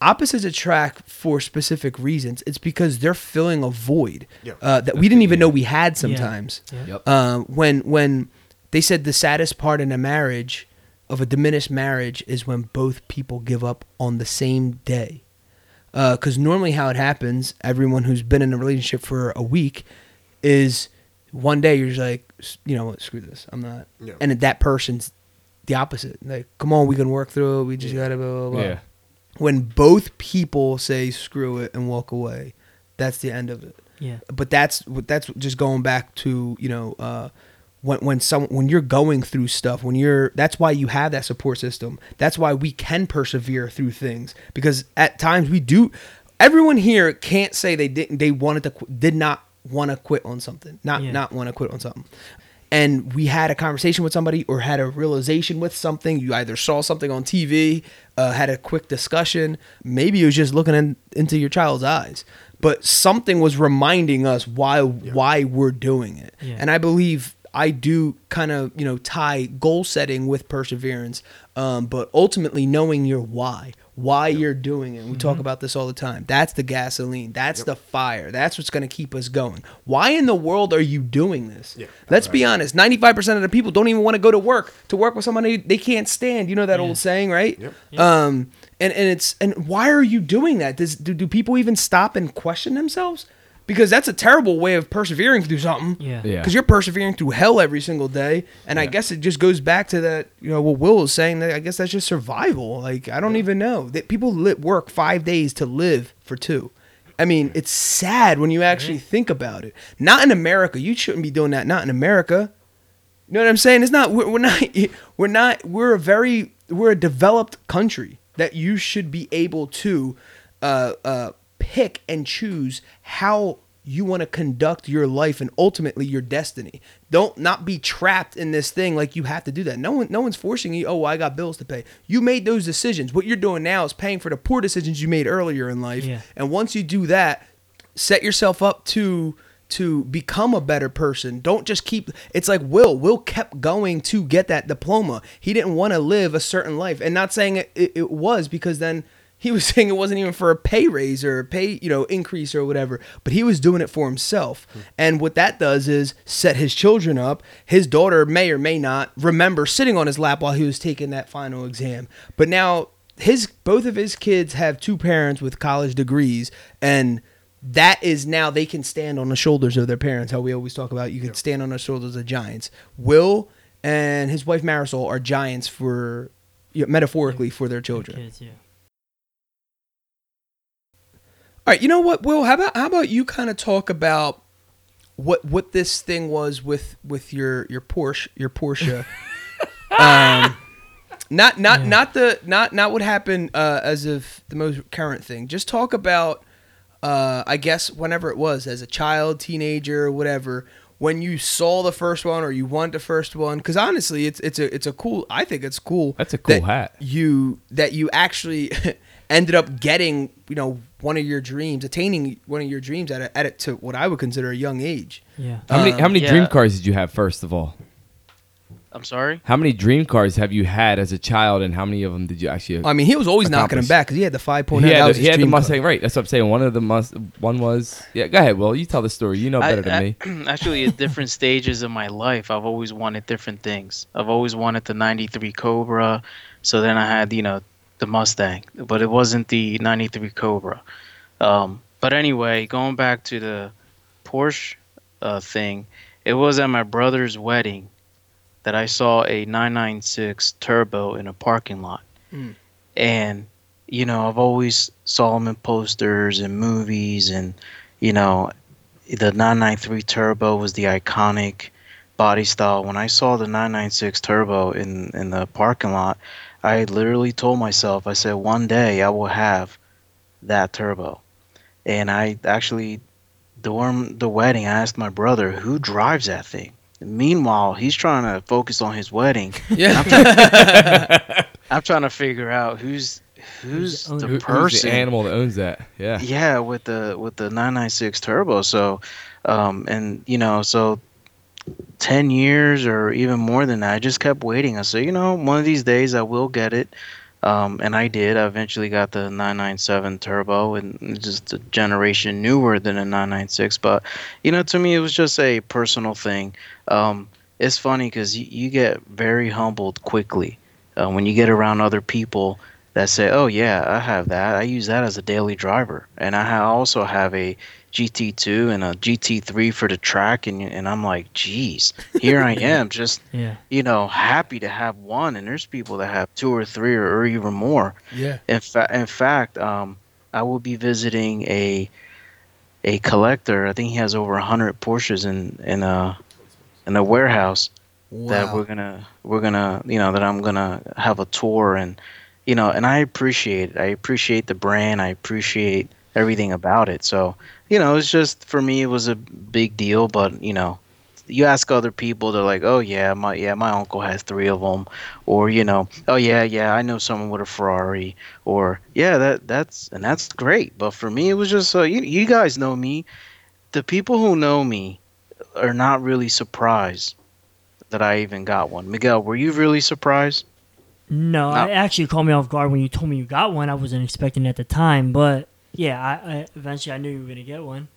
Opposites attract for specific reasons. It's because they're filling a void Yeah. uh, that we didn't even know we had sometimes. Yeah. Yep. Um, when when they said the saddest part in a marriage of a diminished marriage is when both people give up on the same day. Because normally how it happens, everyone who's been in a relationship for a week is one day you're just like, you know what, screw this, I'm not. Yeah. And that person's the opposite. Like, come on, we can work through it. We just gotta blah blah blah. Yeah. When both people say screw it and walk away, that's the end of it Yeah. but that's that's just going back to you know uh, when when some when you're going through stuff when you're that's why you have that support system. That's why we can persevere through things. Because at times we do everyone here can't say they didn't they wanted to did not want to quit on something. Not Yeah. not want to quit on something. And we had a conversation with somebody or had a realization with something. You either saw something on tv uh, had a quick discussion. Maybe it was just looking in, into your child's eyes. But something was reminding us why why we're doing it. Yeah. and i believe i do kind of you know tie goal setting with perseverance um, but ultimately knowing your why why you're doing it. We talk about this all the time. That's the gasoline. That's the fire. That's what's going to keep us going. Why in the world are you doing this? Yeah, let's be honest 95% of the people don't even want to go to work. To work with somebody they can't stand. You know that Yeah. old saying right? Yep. um and and it's and why are you doing that? Does, do, do people even stop and question themselves because that's a terrible way of persevering through something. Yeah. Yeah. because you're persevering through hell every single day and i guess it just goes back to that you know what will was saying that i guess that's just survival. Like i don't even know. That people li- work five days to live for two. I mean it's sad when you actually think about it. Not in america. You shouldn't be doing that. Not in america. You know what i'm saying? It's not we're, we're not [LAUGHS] we're not we're a very we're a developed country that you should be able to uh, uh, pick and choose how you want to conduct your life and ultimately your destiny. Don't not be trapped in this thing like you have to do that. No one, no one's forcing you. Oh, well, I got bills to pay. You made those decisions. What you're doing now is paying for the poor decisions you made earlier in life. Yeah. And once you do that, set yourself up to to become a better person. Don't just keep it's like Will. Will kept going to get that diploma. He didn't want to live a certain life. And not saying it, it, it was because then he was [LAUGHS] saying it wasn't even for a pay raise or a pay, you know, increase or whatever, but he was doing it for himself. And what that does is set his children up. His daughter may or may not remember sitting on his lap while he was taking that final exam. But now his both of his kids have two parents with college degrees and that is now they can stand on the shoulders of their parents. How we always talk about you can stand on the shoulders of giants. Will and his wife Marisol are giants for you know, metaphorically for their children. Kids, yeah. All right, you know what, Will? How about how about you kind of talk about what what this thing was with with your your Porsche your Porsche. [LAUGHS] um, not not Yeah. not the not not what happened uh, as of the most current thing. Just talk about uh, I guess whenever it was as a child, teenager, whatever. When you saw the first one or you want the first one, because honestly, it's it's a it's a cool. I think it's cool. That's a cool hat. You that you actually [LAUGHS] ended up getting you know one of your dreams, attaining one of your dreams at a, at it to what I would consider a young age. Yeah. How many Um, how many yeah. dream cars did you have first of all? I'm sorry. How many dream cars have you had as a child, and how many of them did you actually? I mean, he was always knocking them back because he had the five point he nine. had, the, he had the Mustang, right? That's what I'm saying. One of the must, one was. Yeah, go ahead. Well, you tell the story. You know better I- than me. [CLEARS THROAT] Actually, at different [LAUGHS] stages of my life, I've always wanted different things. I've always wanted the '93 Cobra, so then I had, you know, the Mustang, but it wasn't the '93 Cobra. Um, but anyway, going back to the Porsche uh, thing, it was at my brother's wedding that I saw a 996 Turbo in a parking lot, Mm. and you know, I've always saw them in posters and movies, and you know, the 993 Turbo was the iconic body style. When I saw the 996 Turbo in in the parking lot, I literally told myself, I said, one day I will have that turbo. And I actually, during the wedding, I asked my brother, who drives that thing? Meanwhile, he's trying to focus on his wedding. [LAUGHS] Yeah. [LAUGHS] I'm trying to figure out who's who's Who's the the- Who- person. Who's the animal that owns that? Yeah. Yeah, with the with the 996 turbo. So, um, and you know, so 10 years or even more than that. I just kept waiting. I said, you know, one of these days I will get it. Um, and I did. I eventually got the 997 turbo and it's just a generation newer than a 996. But, you know, to me, it was just a personal thing. Um, it's funny because you, you get very humbled quickly uh, when you get around other people that say, "Oh yeah, I have that. I use that as a daily driver, and I ha- also have a GT2 and a GT3 for the track." And and I'm like, "Geez, here I [LAUGHS] am, just Yeah. you know, happy to have one." And there's people that have two or three or, or even more. yeah. In fact, in fact, um, I will be visiting a a collector. I think he has over hundred Porsches in in a in a warehouse that we're gonna we're gonna you know that I'm gonna have a tour and you know and I appreciate it. I appreciate the brand. I appreciate everything about it. So you know it's just for me it was a big deal. But you know you ask other people they're like oh yeah my yeah my uncle has three of them or you know oh yeah yeah I know someone with a Ferrari or yeah that that's and that's great. But for me it was just uh, you you guys know me. The people who know me are not really surprised that I even got one. Miguel, were you really surprised? No, No. it actually caught me off guard when you told me you got one. I wasn't expecting it at the time, but yeah, I, I eventually I knew you were gonna get one.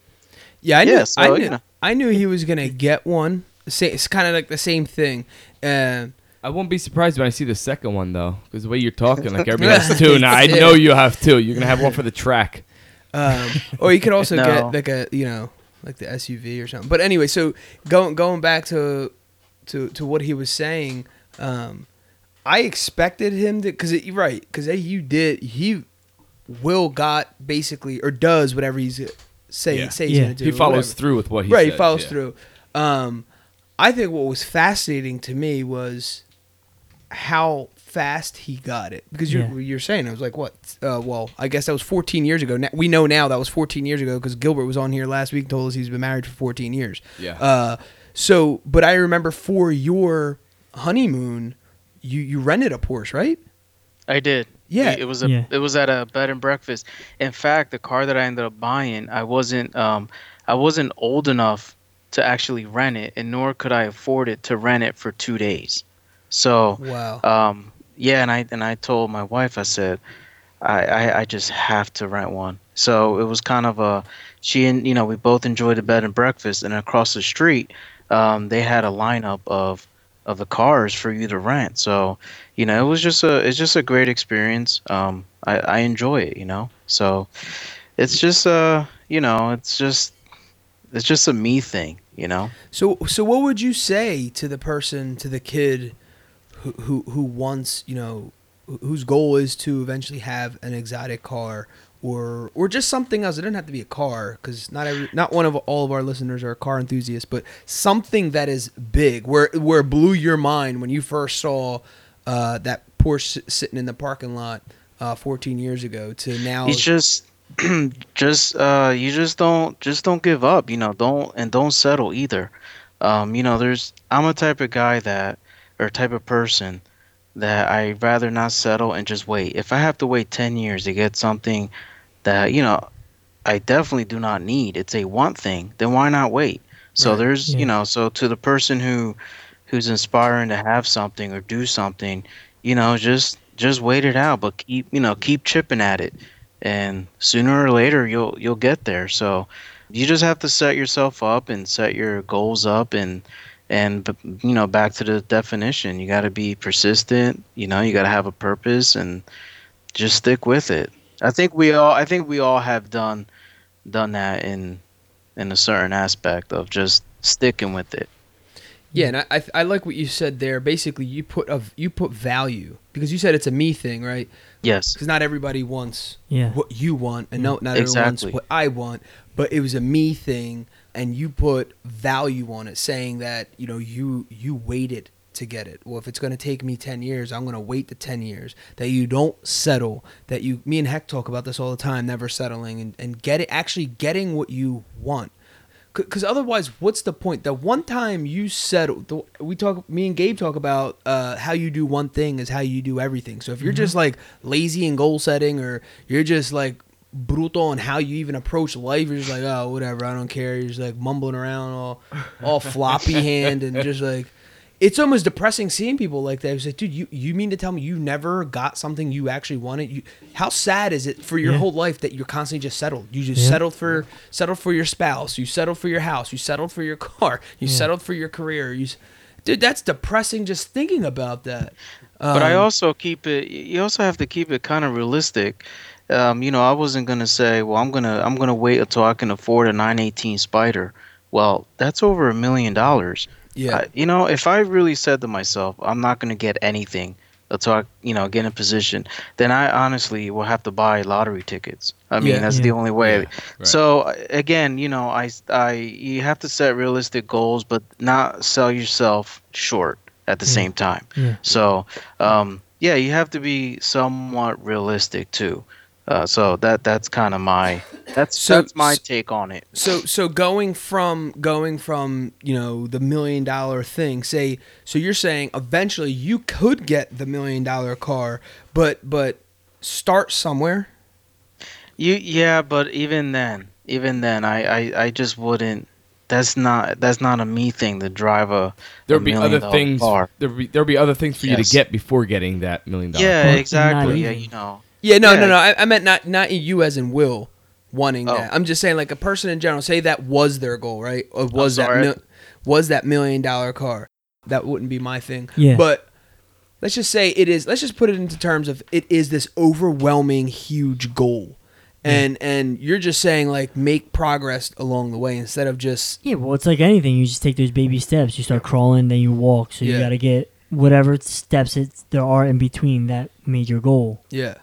Yeah, I knew. Yeah, so, I, knew know. I knew he was gonna get one. It's kind of like the same thing. Uh, I won't be surprised when I see the second one though, because the way you're talking, like everybody [LAUGHS] has two. Now I know you have two. You're gonna have one for the track. um, or you could [LAUGHS] also No. get like a you know like the SUV or something. But anyway, so going going back to to to what he was saying, um, I expected him to because you're right because you did he will got basically or does whatever he's say Yeah. say he's Yeah. gonna do He follows whatever. through with what he right, says, he follows yeah. through. Um, I think what was fascinating to me was how fast he got it because you're Yeah. you're saying I was like what? Uh, well, I guess that was 14 years ago. Now, we know now that was 14 years ago because Gilbert was on here last week and told us he's been married for 14 years. Yeah. Uh, so, but I remember for your honeymoon, you you rented a Porsche, right? I did. Yeah. It was a Yeah. it was at a bed and breakfast. In fact, the car that I ended up buying, I wasn't um I wasn't old enough to actually rent it, and nor could I afford it to rent it for two days. So Wow. um yeah, and I and I told my wife, I said, I, I, I just have to rent one. So it was kind of a she and you know we both enjoyed the bed and breakfast, and across the street, um, they had a lineup of of the cars for you to rent. So you know it was just a it's just a great experience. Um, I, I enjoy it, you know. So it's just uh you know it's just it's just a me thing, you know. So, so what would you say to the person, to the kid, who who, who wants, you know, whose goal is to eventually have an exotic car, or or just something else? It doesn't have to be a car, because not every, not one of all of our listeners are car enthusiasts, but something that is big, where where it blew your mind when you first saw uh, that Porsche sitting in the parking lot uh, 14 years ago to now. It's just [CLEARS THROAT] just uh you just don't just don't give up you know don't and don't settle either um you know there's i'm a type of guy that or type of person that i'd rather not settle and just wait if i have to wait 10 years to get something that you know i definitely do not need. It's a want thing then why not wait? So Right. there's Yeah. you know so to the person who who's inspiring to have something or do something you know just just wait it out but keep you know keep chipping at it. And sooner or later you'll you'll get there. So you just have to set yourself up and set your goals up and and you know back to the definition. You got to be persistent you know you got to have a purpose and just stick with it i think we all i think we all have done done that in in a certain aspect of just sticking with it Yeah, and I, I I like what you said there. Basically, you put of you put value because you said it's a me thing, right? yes Because not everybody wants Yeah. what you want, and no, not everyone wants what I want. But it was a me thing, and you put value on it, saying that you know you you waited to get it. Well, if it's going to take me ten years, I'm going to wait the ten years. That you don't settle. That you, me and Heck talk about this all the time, never settling, and and get it actually getting what you want. because otherwise, what's the point? The one time you settle, the, we talk, me and Gabe talk about uh, how you do one thing is how you do everything. So if you're just like lazy in goal setting, or you're just like brutal on how you even approach life, you're just like, oh, whatever, I don't care. You're just like mumbling around all, all floppy hand and just like. It's almost depressing seeing people like that. It's like, dude, you, you mean to tell me you never got something you actually wanted? You, how sad is it for your Yeah. whole life that you're constantly just settled? You just Yeah. settled for settled for your spouse. You settled for your house. You settled for your car. You Yeah. settled for your career. You, dude, that's depressing just thinking about that. but I Um, also keep it. You also have to keep it kind of realistic. Um, you know, I wasn't gonna say, well, I'm gonna I'm gonna wait until I can afford a 918 Spyder. Well, that's over a million dollars. Yeah, I- you know, if I really said to myself, I'm not gonna get anything until I, you know, get in a position, then I honestly will have to buy lottery tickets. I mean, Yeah. that's Yeah. the only way. right. So again, you know, I, I, you have to set realistic goals, but not sell yourself short at the Yeah. same time. Yeah. So, um, yeah, you have to be somewhat realistic too. Uh, so that that's kind of my that's So- that's my s- take on it. So so going from going from you know the million dollar thing, say so you're saying eventually you could get the million dollar car, but but start somewhere. You yeah, but even then, even then, I I, I just wouldn't. That's not that's not a me thing to drive a. There'll be other things. car. There'll be there'll be other things for you to get before getting that million dollar. Yeah, car. Exactly. Yeah, you know. Yeah, no, no, Yeah. no. I, I meant not not you as in Will wanting Oh. that. I'm just saying like a person in general. Say that was their goal, right? Or was that sorry. mil- was that million dollar car? That wouldn't be my thing. Yeah. But let's just say it is. Let's just put it into terms of it is this overwhelming, huge goal, and and you're just saying like make progress along the way instead of just Yeah, well, it's like anything. You just take those baby steps. You start crawling, then you walk. So Yeah. you got to get whatever steps it's, there are in between that major goal. yeah.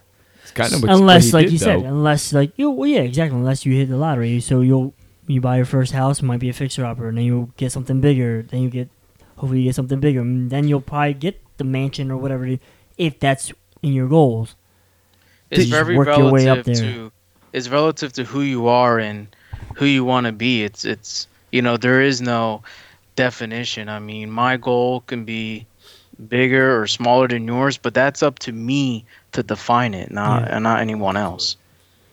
It's kind of what, unless, he like did, you said, unless like you, well, yeah, exactly. Unless you hit the lottery, so you'll you buy your first house, it might be a fixer upper, and then you'll get something bigger. Then you get, hopefully, you get something bigger. And then you'll probably get the mansion or whatever, if that's in your goals. It's very work your way up relative there. to it's relative to who you are and who you want to be. It's it's you know there is no definition. I mean, my goal can be bigger or smaller than yours, but that's up to me to define it, not Yeah. and not anyone else.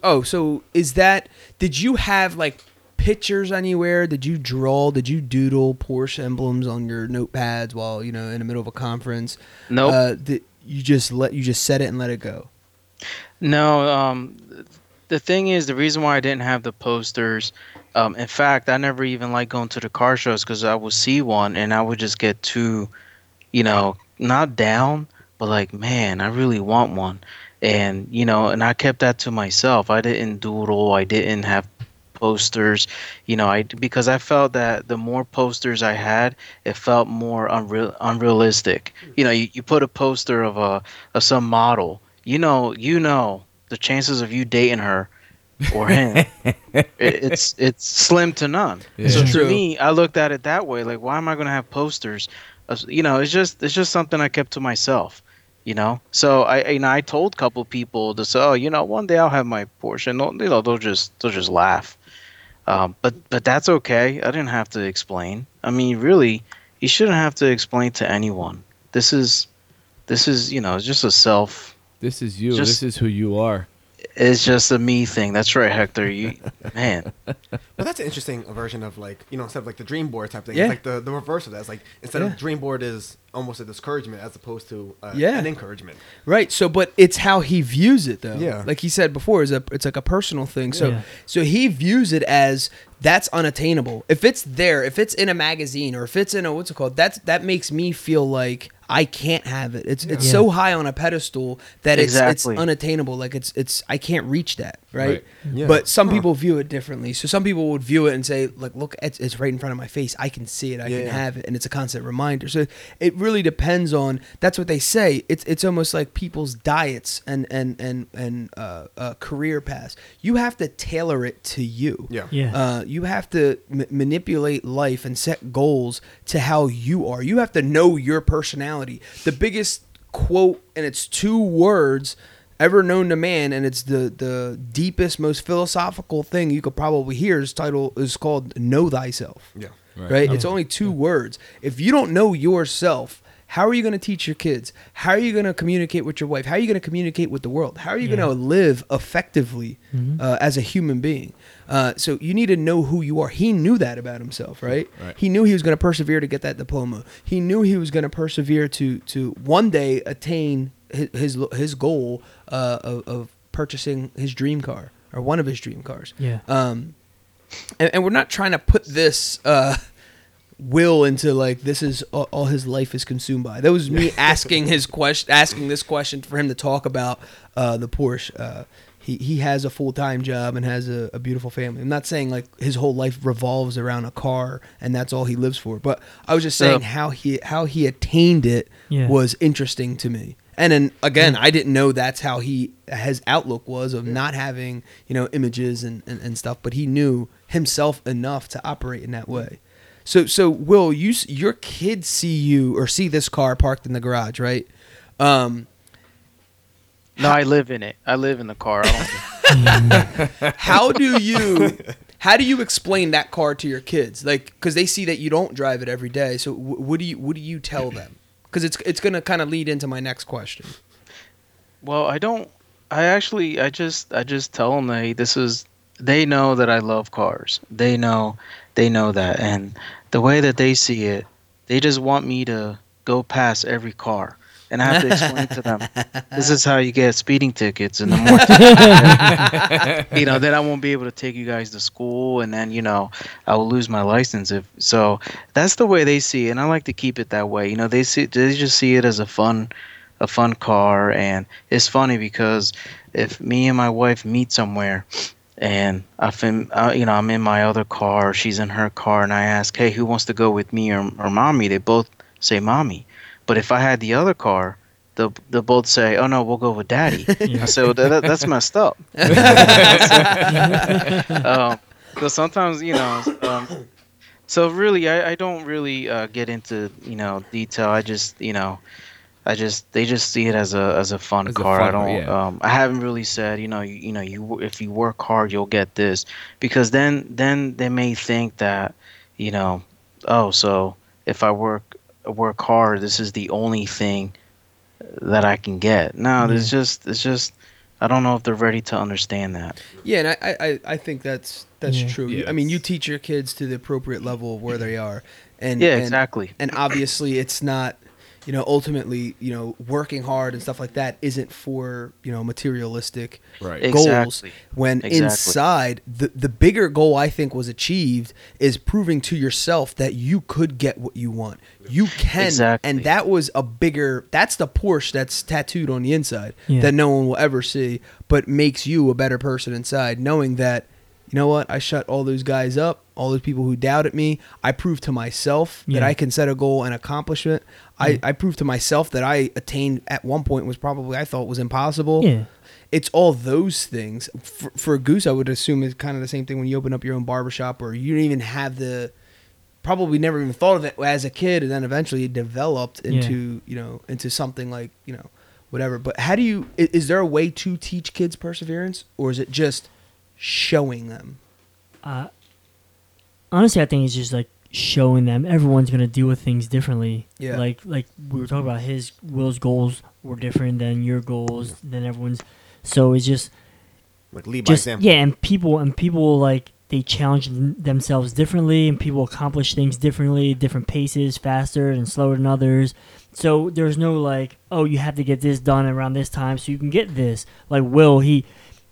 Oh, so is that? Did you have like pictures anywhere? Did you draw? Did you doodle Porsche emblems on your notepads while you know in the middle of a conference? Nope. Uh, did you just let you just set it and let it go? No, um, the thing is, the reason why I didn't have the posters, um, in fact, I never even like going to the car shows because I would see one and I would just get too, you know, not down, but like, man, I really want one. And, you know, and I kept that to myself. I didn't doodle, I didn't have posters, you know, I because I felt that the more posters I had, it felt more unreal, unrealistic. Hmm. You know, you, you put a poster of a of some model, you know, you know, the chances of you dating her or him, [LAUGHS] it, it's it's slim to none. Yeah. So True. to me, I looked at it that way. Like, why am I going to have posters? You know, it's just it's just something I kept to myself. You know, so I and I told a couple people to say, oh, you know, one day I'll have my Porsche. they'll, you know they'll just they'll just laugh. Um, but but that's okay. I didn't have to explain. I mean, really, you shouldn't have to explain to anyone. This is this is you know just a self. This is you. Just- this is who you are. It's just a me thing. That's right, Hector. You [LAUGHS] man. But that's an interesting version of like you know instead of like the dream board type thing. Yeah. It's like the, the reverse of that. It's like instead Yeah. of dream board is almost a discouragement as opposed to uh, Yeah. an encouragement. Right. So, but it's how he views it, though. Yeah. Like he said before, is a it's like a personal thing. So, Yeah. so he views it as that's unattainable. If it's there, if it's in a magazine, or if it's in a what's it called, that's that makes me feel like I can't have it. It's it's Yeah. so high on a pedestal that it's Exactly. it's unattainable. Like it's it's I can't reach that. Right. Right. Yeah. But some Huh. people view it differently. So some people would view it and say, like, look, it's, it's right in front of my face. I can see it. I Yeah, can yeah. have it, and it's a constant reminder. So it really depends on. That's what they say. It's it's almost like people's diets and and and and uh, uh, career paths. You have to tailor it to you. Yeah. Yeah. Uh, you have to m- manipulate life and set goals to how you are. You have to know your personality. The biggest quote, and it's two words ever known to man, and it's the the deepest, most philosophical thing you could probably hear. Is title is called "Know Thyself." Yeah. right? Oh. It's only two words. If you don't know yourself, how are you going to teach your kids? How are you going to communicate with your wife? How are you going to communicate with the world? How are you Yeah. going to live effectively Mhm. uh, as a human being? Uh, so you need to know who you are. He knew that about himself, right? Right. He knew he was going to persevere to get that diploma. He knew he was going to persevere to to one day attain his his, his goal uh, of, of purchasing his dream car or one of his dream cars. Yeah. Um, and, and we're not trying to put this uh, will into like this is all, all his life is consumed by. That was me [LAUGHS] asking his question, asking this question for him to talk about uh, the Porsche. Uh, he he has a full time job and has a, a beautiful family. I'm not saying like his whole life revolves around a car and that's all he lives for. But I was just saying Yeah. how he how he attained it Yeah. was interesting to me. And then again, I didn't know that's how he his outlook was of not having you know images and, and, and stuff, but he knew himself enough to operate in that way. So so Will, you your kids see you or see this car parked in the garage, right? Um, No, I live in it. I live in the car. I don't, [LAUGHS] [LAUGHS] how do you how do you explain that car to your kids? Like because they see that you don't drive it every day. So w- what do you what do you tell them? Because it's it's gonna kind of lead into my next question. well, I don't. I actually, I just, I just tell them, hey, this is. They know that I love cars. They know, they know that, and the way that they see it, they just want me to go past every car, and I have to explain to them, [LAUGHS] this is how you get speeding tickets, in the [LAUGHS] morning. [LAUGHS] you know, then I won't be able to take you guys to school, and then you know, I will lose my license if so. That's the way they see it, and I like to keep it that way. You know, they see, they just see it as a fun a fun car and it's funny because if me and my wife meet somewhere and I fin, uh, you know I'm in my other car she's in her car and I ask hey who wants to go with me or, or mommy they both say mommy but if I had the other car they'll, they'll both say oh no we'll go with daddy I said well, that, that's messed up [LAUGHS] [LAUGHS] um, so sometimes you know um, so really I, I don't really uh, get into you know detail I just you know I just they just see it as a as a fun As car. I fun car, don't. yeah. Um, I haven't really said you know you, you know you if you work hard you'll get this because then then they may think that you know oh so if I work work hard this is the only thing that I can get. No, mm-hmm. it's just it's just I don't know if they're ready to understand that. Yeah, and I, I, I- I think that's that's Yeah. true. Yeah, I mean, you teach your kids to the appropriate level of where they are, and Yeah, and- exactly. And obviously, it's not, you know, ultimately, you know, working hard and stuff like that isn't for you know materialistic Right. Goals. Exactly. When Exactly. inside, the the bigger goal I think was achieved is proving to yourself that you could get what you want. You can, Exactly. and that was a bigger. That's the Porsche that's tattooed on the inside Yeah. that no one will ever see, but makes you a better person inside, knowing that you know what? I shut all those guys up, all those people who doubted me. I proved to myself that I can set a goal and accomplish it. I, I proved to myself that I attained at one point was probably I thought was impossible. Yeah. It's all those things. For, for Goose, I would assume is kind of the same thing when you open up your own barbershop or you don't even have the probably never even thought of it as a kid and then eventually it developed Yeah. into, you know, into something like, you know, whatever. But how do you is there a way to teach kids perseverance or is it just showing them? Uh, honestly, I think it's just like showing them everyone's gonna deal with things differently. Yeah. Like like we were talking about, his Will's goals were different than your goals than everyone's. So it's just Like lead by just example. yeah, and people and people like they challenge themselves differently, and people accomplish things differently, different paces, faster and slower than others. So there's no like, oh, you have to get this done around this time so you can get this. Like Will, he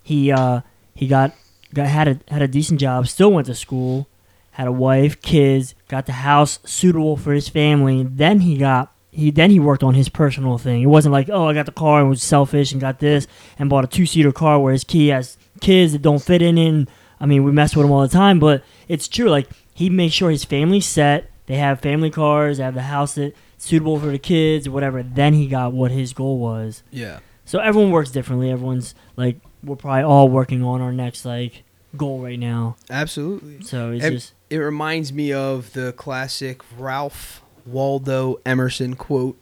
he uh he got got had a had a decent job, still went to school, had a wife, kids, got the house suitable for his family. Then he got he then he worked on his personal thing. It wasn't like, oh, I got the car and was selfish and got this and bought a two seater car where his key has kids that don't fit in. And, I mean, we mess with him all the time, but it's true. Like he makes sure his family's set. They have family cars. They have the house that suitable for the kids or whatever. Then he got what his goal was. Yeah. So everyone works differently. Everyone's like we're probably all working on our next like goal right now. Absolutely. So it's And just it reminds me of the classic Ralph Waldo Emerson quote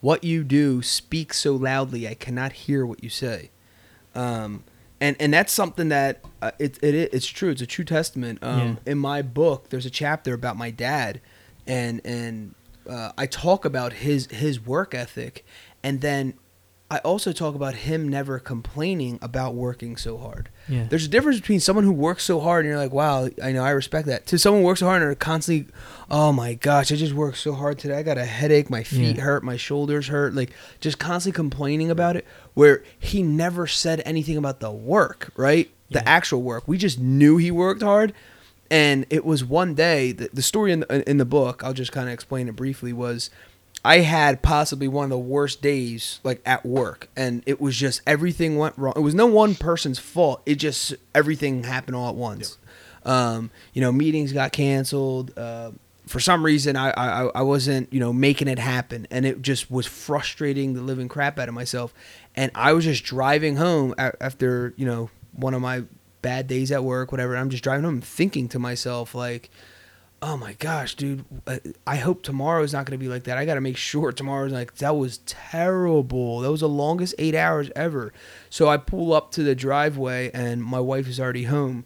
What you do speaks so loudly I cannot hear what you say. Um, and and that's something that uh, it, it it's true. It's a true testament. Um, In my book, there's a chapter about my dad, and and uh, I talk about his his work ethic, and then I also talk about him never complaining about working so hard. Yeah. There's a difference between someone who works so hard and you're like, wow, I know I respect that, to someone who works so hard and are constantly, oh my gosh, I just worked so hard today. I got a headache, my feet Yeah. hurt, my shoulders hurt, like just constantly complaining about it. Where he never said anything about the work, right? The Yeah. actual work. We just knew he worked hard. And it was one day, the, the story in the, in the book, I'll just kind of explain it briefly, was I had possibly one of the worst days like at work and it was just everything went wrong. It was no one person's fault. It just everything happened all at once. Um, you know, meetings got canceled. Uh, for some reason I, I I wasn't, you know, making it happen and it just was frustrating the living crap out of myself. And I was just driving home after, you know, one of my bad days at work, whatever. I'm just driving home thinking to myself like oh my gosh, dude, uh, I hope tomorrow's not going to be like that. I got to make sure tomorrow's like, that was terrible. That was the longest eight hours ever. So I pull up to the driveway and my wife is already home.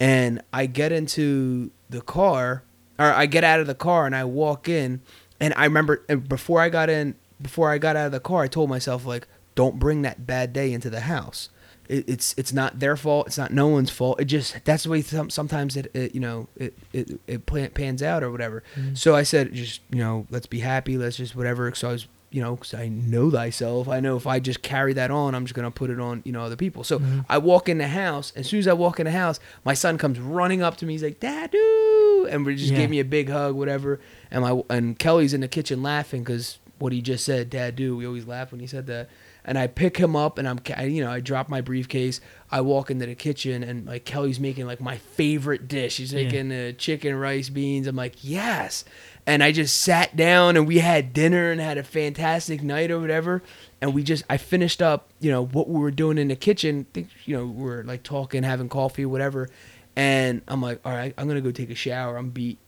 And I get into the car, or I get out of the car and I walk in. And I remember before I got in, before I got out of the car, I told myself, like, don't bring that bad day into the house it, it's it's not their fault. It's not no one's fault. It just that's the way some, sometimes it, it you know it it, it plan, pans out or whatever. Mm-hmm. So I said just you know let's be happy. Let's just whatever. So I was you know because I know thyself. I know if I just carry that on, I'm just gonna put it on you know other people. So mm-hmm. I walk in the house. As soon as I walk in the house, my son comes running up to me. He's like, "Dadu," and we just Yeah. gave me a big hug, whatever. And my and Kelly's in the kitchen laughing because what he just said, Dad, do. We always laugh when he said that. And I pick him up and I'm, you know, I drop my briefcase. I walk into the kitchen and like Kelly's making like my favorite dish. She's Yeah. making the chicken, rice, beans. I'm like, yes. And I just sat down and we had dinner and had a fantastic night or whatever. And we just, I finished up, you know, what we were doing in the kitchen. Think, you know, we we're like talking, having coffee, whatever. And I'm like, all right, I'm gonna go take a shower. I'm beat.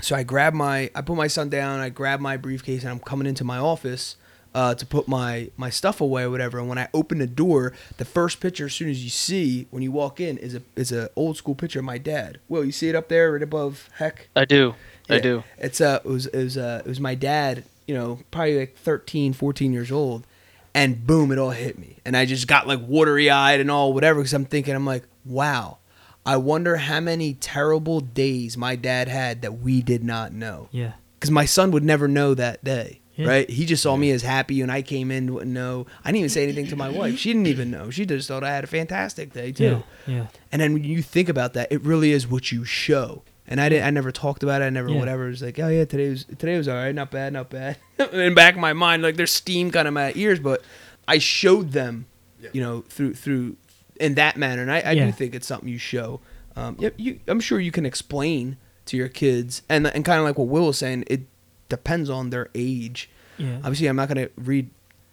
So I grab my, I put my son down. I grab my briefcase and I'm coming into my office uh, to put my my stuff away or whatever. And when I open the door, the first picture, as soon as you see when you walk in, is a is a old school picture of my dad. Will you see it up there right above Heck? I do. I do. It's uh, it was it was uh, it was my dad. You know, probably like 13, 14 years old, and boom, it all hit me, and I just got like watery eyed and all whatever because I'm thinking I'm like, wow, I wonder how many terrible days my dad had that we did not know Yeah. because my son would never know that day. Yeah. Right? He just saw me as happy, and I came in wouldn't know. I didn't even say anything to my wife. She didn't even know. She just thought I had a fantastic day too. Yeah. Yeah. And then when you think about that, it really is what you show. And I didn't. I never talked about it. I never Yeah. whatever. It was like, oh yeah, today was today was all right. Not bad. Not bad. [LAUGHS] in back of my mind, like there's steam kind of my ears, but I showed them, Yeah. you know, through through in that manner. And I, I Yeah. do think it's something you show. Um, yep, you, I'm sure you can explain to your kids, and and kind of like what Will was saying, it depends on their age. Yeah. Obviously, I'm not going to read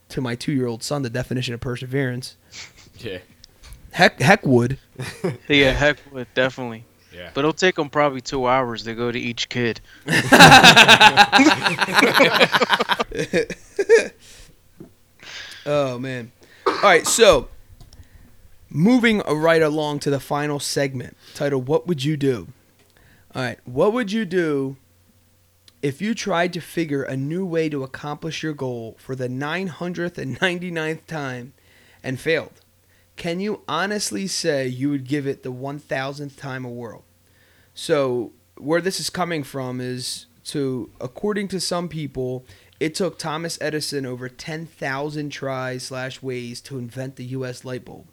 to my two year old son the definition of perseverance. [LAUGHS] Yeah. Heck, heck would. [LAUGHS] Yeah, heck would definitely. Yeah. But it'll take them probably two hours to go to each kid. [LAUGHS] Oh man. All right, so moving right along to the final segment titled "What Would You Do?" All right, what would you do if you tried to figure a new way to accomplish your goal for the 999th time and failed? Can you honestly say you would give it the 1000th time a whirl? So, where this is coming from is to, according to some people, it took Thomas Edison over 10,000 tries slash ways to invent the U.S. light bulb.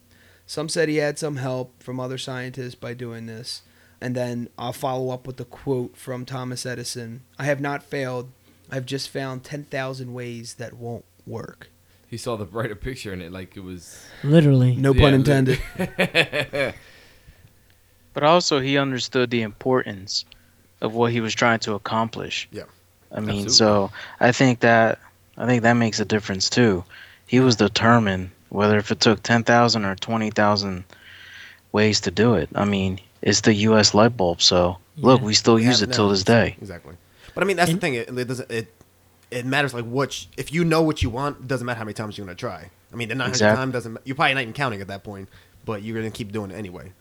Some said he had some help from other scientists by doing this. And then I'll follow up with a quote from Thomas Edison I have not failed. I've just found 10,000 ways that won't work. He saw the brighter picture in it, like it was. Literally. No Yeah, pun li- intended. [LAUGHS] But also, he understood the importance of what he was trying to accomplish. Yeah. I mean, Absolutely. so I think that I think that makes a difference too. He was determined, whether if it took ten thousand or twenty thousand ways to do it. I mean, it's the U.S. light bulb, so look, we still We use have it till this day. Exactly. But I mean, that's And- the thing. It, it doesn't. It it matters like which. If you know what you want, it doesn't matter how many times you're gonna try. I mean, the 900 Exactly. time doesn't. You're probably not even counting at that point, but you're gonna keep doing it anyway.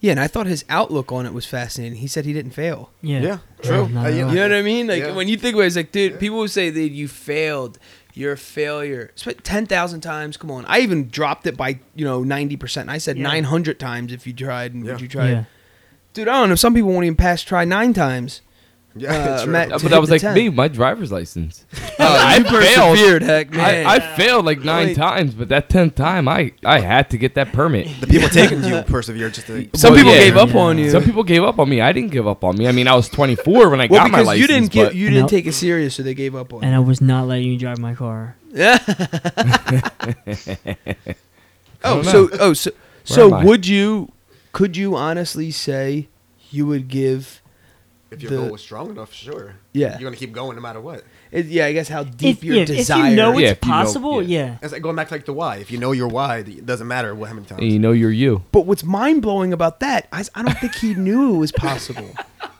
Yeah, and I thought his outlook on it was fascinating. He said he didn't fail. Yeah. Yeah, true. not Uh, yeah. You know what I mean? Like Yeah. when you think about it, it's like, dude, people who say that you failed, you're a failure. Spent ten thousand times. Come on, I even dropped it by you know ninety percent. I said Yeah. nine hundred times if you tried, and Yeah. would you try? Yeah. Dude, I don't know. Some people won't even pass try nine times. Yeah, [LAUGHS] Uh. Matt- Uh, but hit I was like 10. me, my driver's license. [LAUGHS] Oh, I failed. heck man. I, I failed like nine Like- times, but that tenth time, I I had to get that permit. the people [LAUGHS] taking you persevere just to. Some Well, people yeah. gave up Yeah. on you. Some people gave up on me. I didn't give up on me. I mean, I was 24 when I well, got my license. you didn't but you didn't No. take it serious, so they gave up on And you. I was not letting you drive my car. Yeah. oh, so oh so Where so would you? Could you honestly say you would give? If your the- goal was strong enough, sure. Yeah. You're gonna keep going no matter what. It, yeah, I guess how deep If, your yeah, if you know Yeah, it's if you know- possible, yeah. yeah. It's like going back to like the why. If you know your why, it doesn't matter what how many times. and you know you're you. But what's mind blowing about that, I, I don't think he knew it was possible. [LAUGHS]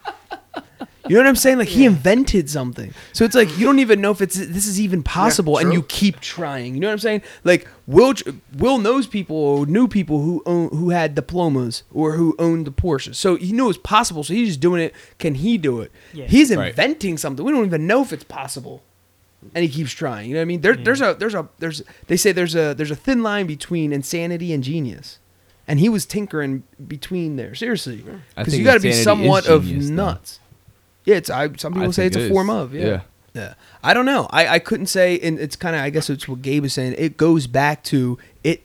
You know what I'm saying? Like he invented something, so it's like you don't even know if it's this is even possible, and you keep trying. You know what I'm saying? Like Will Will knows people or knew people who own, who had diplomas or who owned the Porsche, so he knew it was possible. So he's just doing it. Can he do it? Yeah. He's Right. inventing something. We don't even know if it's possible, and he keeps trying. You know what I mean? There, There's a there's a there's they say there's a there's a thin line between insanity and genius. And he was tinkering between there, seriously, because you got to be insanity is somewhat of genius, though. nuts. Yeah, it's I, some people I say it's a it form of. Yeah. Yeah. yeah, I don't know. I, I couldn't say, and it's kind of I guess it's what Gabe is saying. It goes back to it.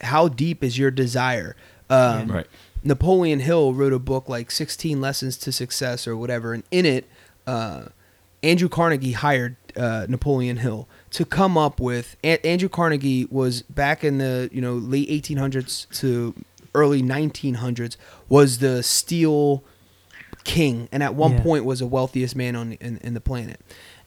How deep is your desire? Um, Right. Napoleon Hill wrote a book like 16 Lessons to Success or whatever, and in it, uh, Andrew Carnegie hired uh, Napoleon Hill to come up with. A- Andrew Carnegie was back in the you know late 1800s to early 1900s was the steel king, and at one Yeah. point was the wealthiest man on in, in the planet.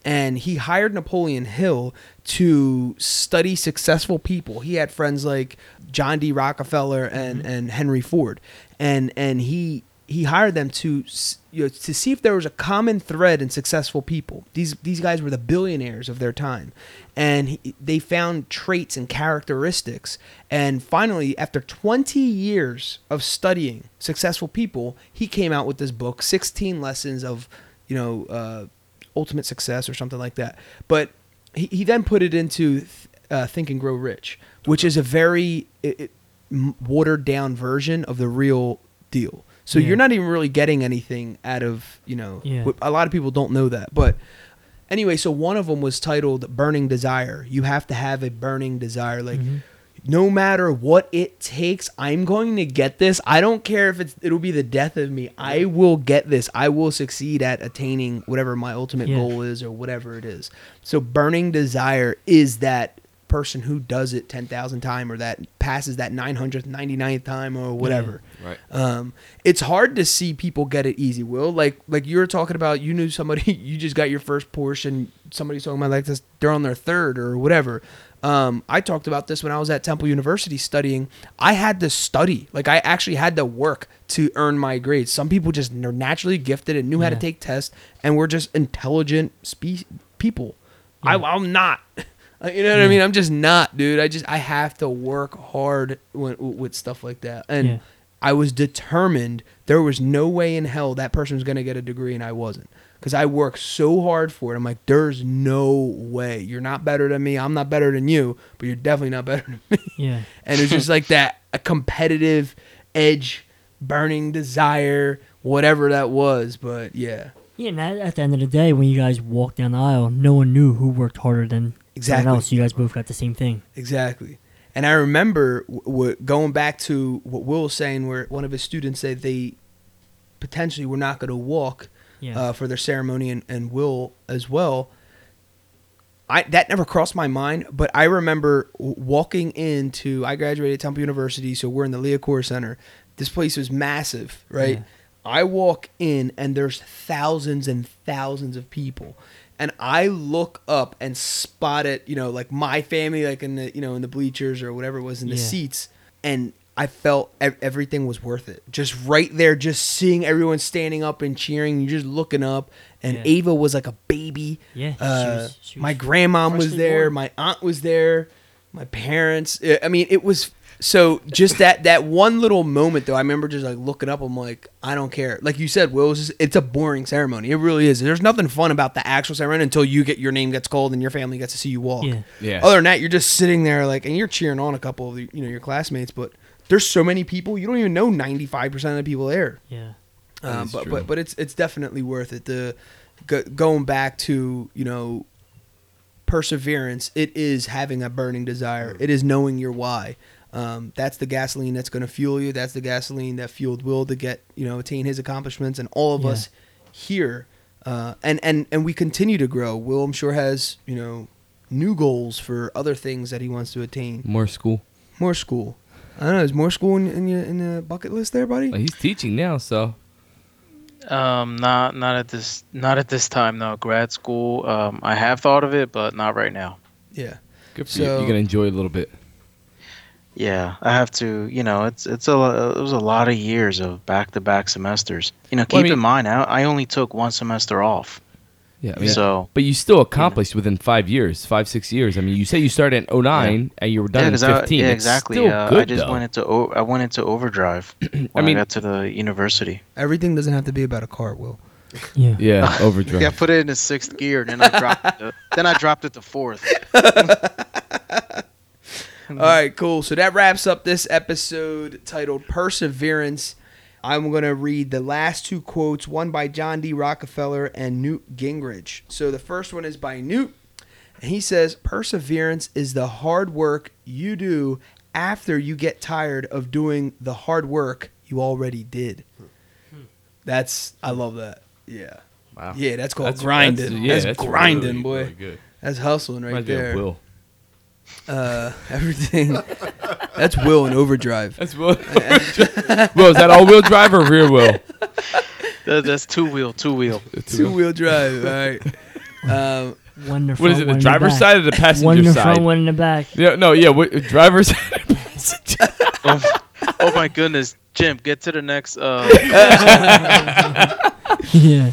And he hired Napoleon Hill to study successful people. He had friends like John D. Rockefeller and, mm-hmm. and Henry Ford, and and he he hired them to you know, to see if there was a common thread in successful people. These these guys were the billionaires of their time, and he, they found traits and characteristics. And finally, after 20 years of studying successful people, he came out with this book, 16 lessons of you know uh, ultimate success or something like that. But he, he then put it into uh, Think and Grow Rich, which is a very it, it, watered down version of the real deal. So Yeah. you're not even really getting anything out of you know. Yeah. A lot of people don't know that, but anyway, so one of them was titled "Burning Desire." You have to have a burning desire, like. Mm-hmm. No matter what it takes, I'm going to get this. I don't care if it's it'll be the death of me. I will get this. I will succeed at attaining whatever my ultimate Yeah. goal is or whatever it is. So burning desire is that person who does it 10,000 times or that passes that 999th time or whatever. Right. Um, it's hard to see people get it easy. Will like like you were talking about. You knew somebody. [LAUGHS] You just got your first Porsche, and somebody's talking about like this. They're on their third or whatever. Um, I talked about this when I was at Temple University studying. I had to study. Like I actually had to work to earn my grades. Some people just are naturally gifted and knew how to take tests, and were just intelligent spe- people. I, Yeah. I'm not. [LAUGHS] You know what I mean? I'm just not, dude. I just I have to work hard with, with stuff like that, and Yeah. I was determined. There was no way in hell that person was gonna get a degree, and I wasn't, because I worked so hard for it. I'm like, there's no way. You're not better than me. I'm not better than you, but you're definitely not better [LAUGHS] than me. Yeah. And it's just like that a competitive edge, burning desire, whatever that was. But yeah, Yeah, and at, the end of the day, when you guys walked down the aisle, no one knew who worked harder than Exactly. else. You guys both got the same thing. Exactly. And I remember w- w- going back to what Will was saying, where one of his students said they potentially were not going to walk uh, for their ceremony, and, and Will as well. I that never crossed my mind, but I remember w- walking into. I graduated Temple University, so we're in the Liacouras Center. This place was massive, right? Yeah. I walk in, and there's thousands and thousands of people, and I look up and spot it. You know, like my family, like in the you know in the bleachers or whatever it was in the Yeah. seats, and I felt ev- everything was worth it. Just right there, just seeing everyone standing up and cheering, You're just looking up, and Yeah. Ava was like a baby. Yeah, she Uh, was- she my was grandma was there. born. My aunt was there. my parents. I mean, it was so just that that one little moment though. I remember just like looking up. I'm like, I don't care. Like you said, Will, it's, just- it's a boring ceremony. It really is. There's nothing fun about the actual ceremony until you get your name gets called and your family gets to see you walk. Yeah. Yeah. Other than that, you're just sitting there like, and you're cheering on a couple of the, you know your classmates, but there's so many people you don't even know 95 percent of the people there. Yeah. Um, is but, true. but but it's it's definitely worth it. The go, going back to you know perseverance. It is having a burning desire. It is knowing your why. Um, that's the gasoline that's going to fuel you. That's the gasoline that fueled Will to get you know attain his accomplishments, and all of Yeah. us here. Uh, and and and we continue to grow. Will I'm sure has you know new goals for other things that he wants to attain. More school. More school. I don't know. Is more school in, in your in the bucket list there, buddy? Like, he's teaching now, so Um, not not at this not at this time. No, grad school. Um, I have thought of it, but not right now. Yeah. good for So- you. You're gonna enjoy a little bit. Yeah, I have to. You know, it's it's a lo- it was a lot of years of back to back semesters. You know, keep Well, I mean- in mind, I, I only took one semester off. Yeah. I mean, So But you still accomplished within five years, five six years. I mean, you say you started in 09 and you were done yeah, in 'cause I, 15. yeah, It's exactly. Still uh, good I just though. went into o- I went into overdrive [CLEARS THROAT] when I, mean- got to the university. Everything doesn't have to be about a car, Will. Yeah. yeah, [LAUGHS] overdrive. Yeah, I put it in the sixth gear, and then I dropped it. To, then I dropped it to fourth. [LAUGHS] All right, cool. So that wraps up this episode titled Perseverance. I'm going to read the last two quotes, one by John D. Rockefeller and Newt Gingrich. So the first one is by Newt, and he says, Perseverance is the hard work you do after you get tired of doing the hard work you already did. That's, I love that. Yeah. Wow. Yeah, that's called That's- grinding. that's- yeah, That's, that's grinding, really, boy. really good. That's hustling right Reminds me of there. Will. Uh, [LAUGHS] everything. that's Will in overdrive. That's Will. [LAUGHS] Will, is that all wheel drive or rear wheel? That, that's two wheel, two wheel. Two wheel drive. All right. Um, One in the What front, is it? The driver's back. side or the passenger One in the side? front, one in the back. Yeah, no, yeah, what, driver's side. passenger? [LAUGHS] Oh, oh my goodness, Jim, get to the next. Uh, yeah.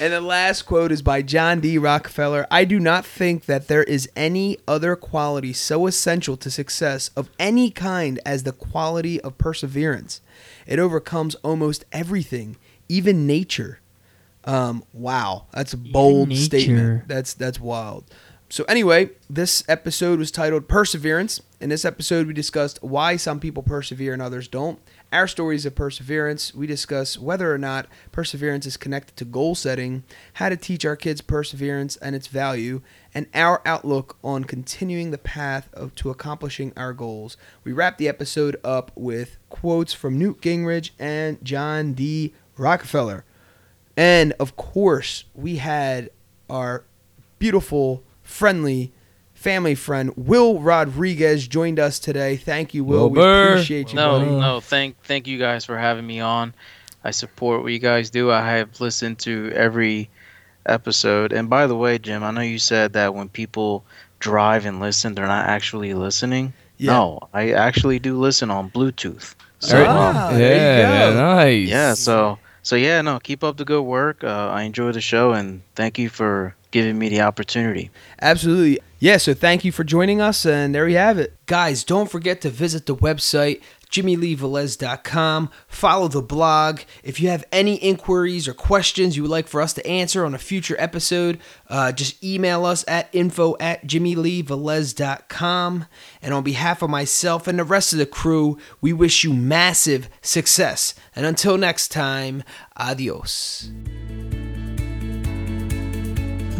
And the last quote is by John D. Rockefeller. I do not think that there is any other quality so essential to success of any kind as the quality of perseverance. It overcomes almost everything, even nature. Um, wow, that's a bold nature. statement. That's that's wild. So anyway, this episode was titled Perseverance. In this episode, we discussed why some people persevere and others don't. Our stories of perseverance. We discuss whether or not perseverance is connected to goal setting, how to teach our kids perseverance and its value, and our outlook on continuing the path of, to accomplishing our goals. We wrap the episode up with quotes from Newt Gingrich and John D. Rockefeller. And of course, we had our beautiful, friendly family friend Will Rodriguez joined us today. Thank you, Will. We appreciate you, no, buddy. no, thank thank you guys for having me on. I support what you guys do. I have listened to every episode. And by the way, Jim, I know you said that when people drive and listen, they're not actually listening. Yeah. No, I actually do listen on Bluetooth. So, Alright. um, Ah, yeah, nice. yeah, so so yeah, no, keep up the good work. Uh, I enjoy the show, and thank you for giving me the opportunity. Absolutely. Yeah, so thank you for joining us, and there you have it. Guys, don't forget to visit the website, jimmyleevelez.com. Follow the blog. If you have any inquiries or questions you would like for us to answer on a future episode, uh, just email us at info at jimmyleevelez.com. And on behalf of myself and the rest of the crew, we wish you massive success. And until next time, adios.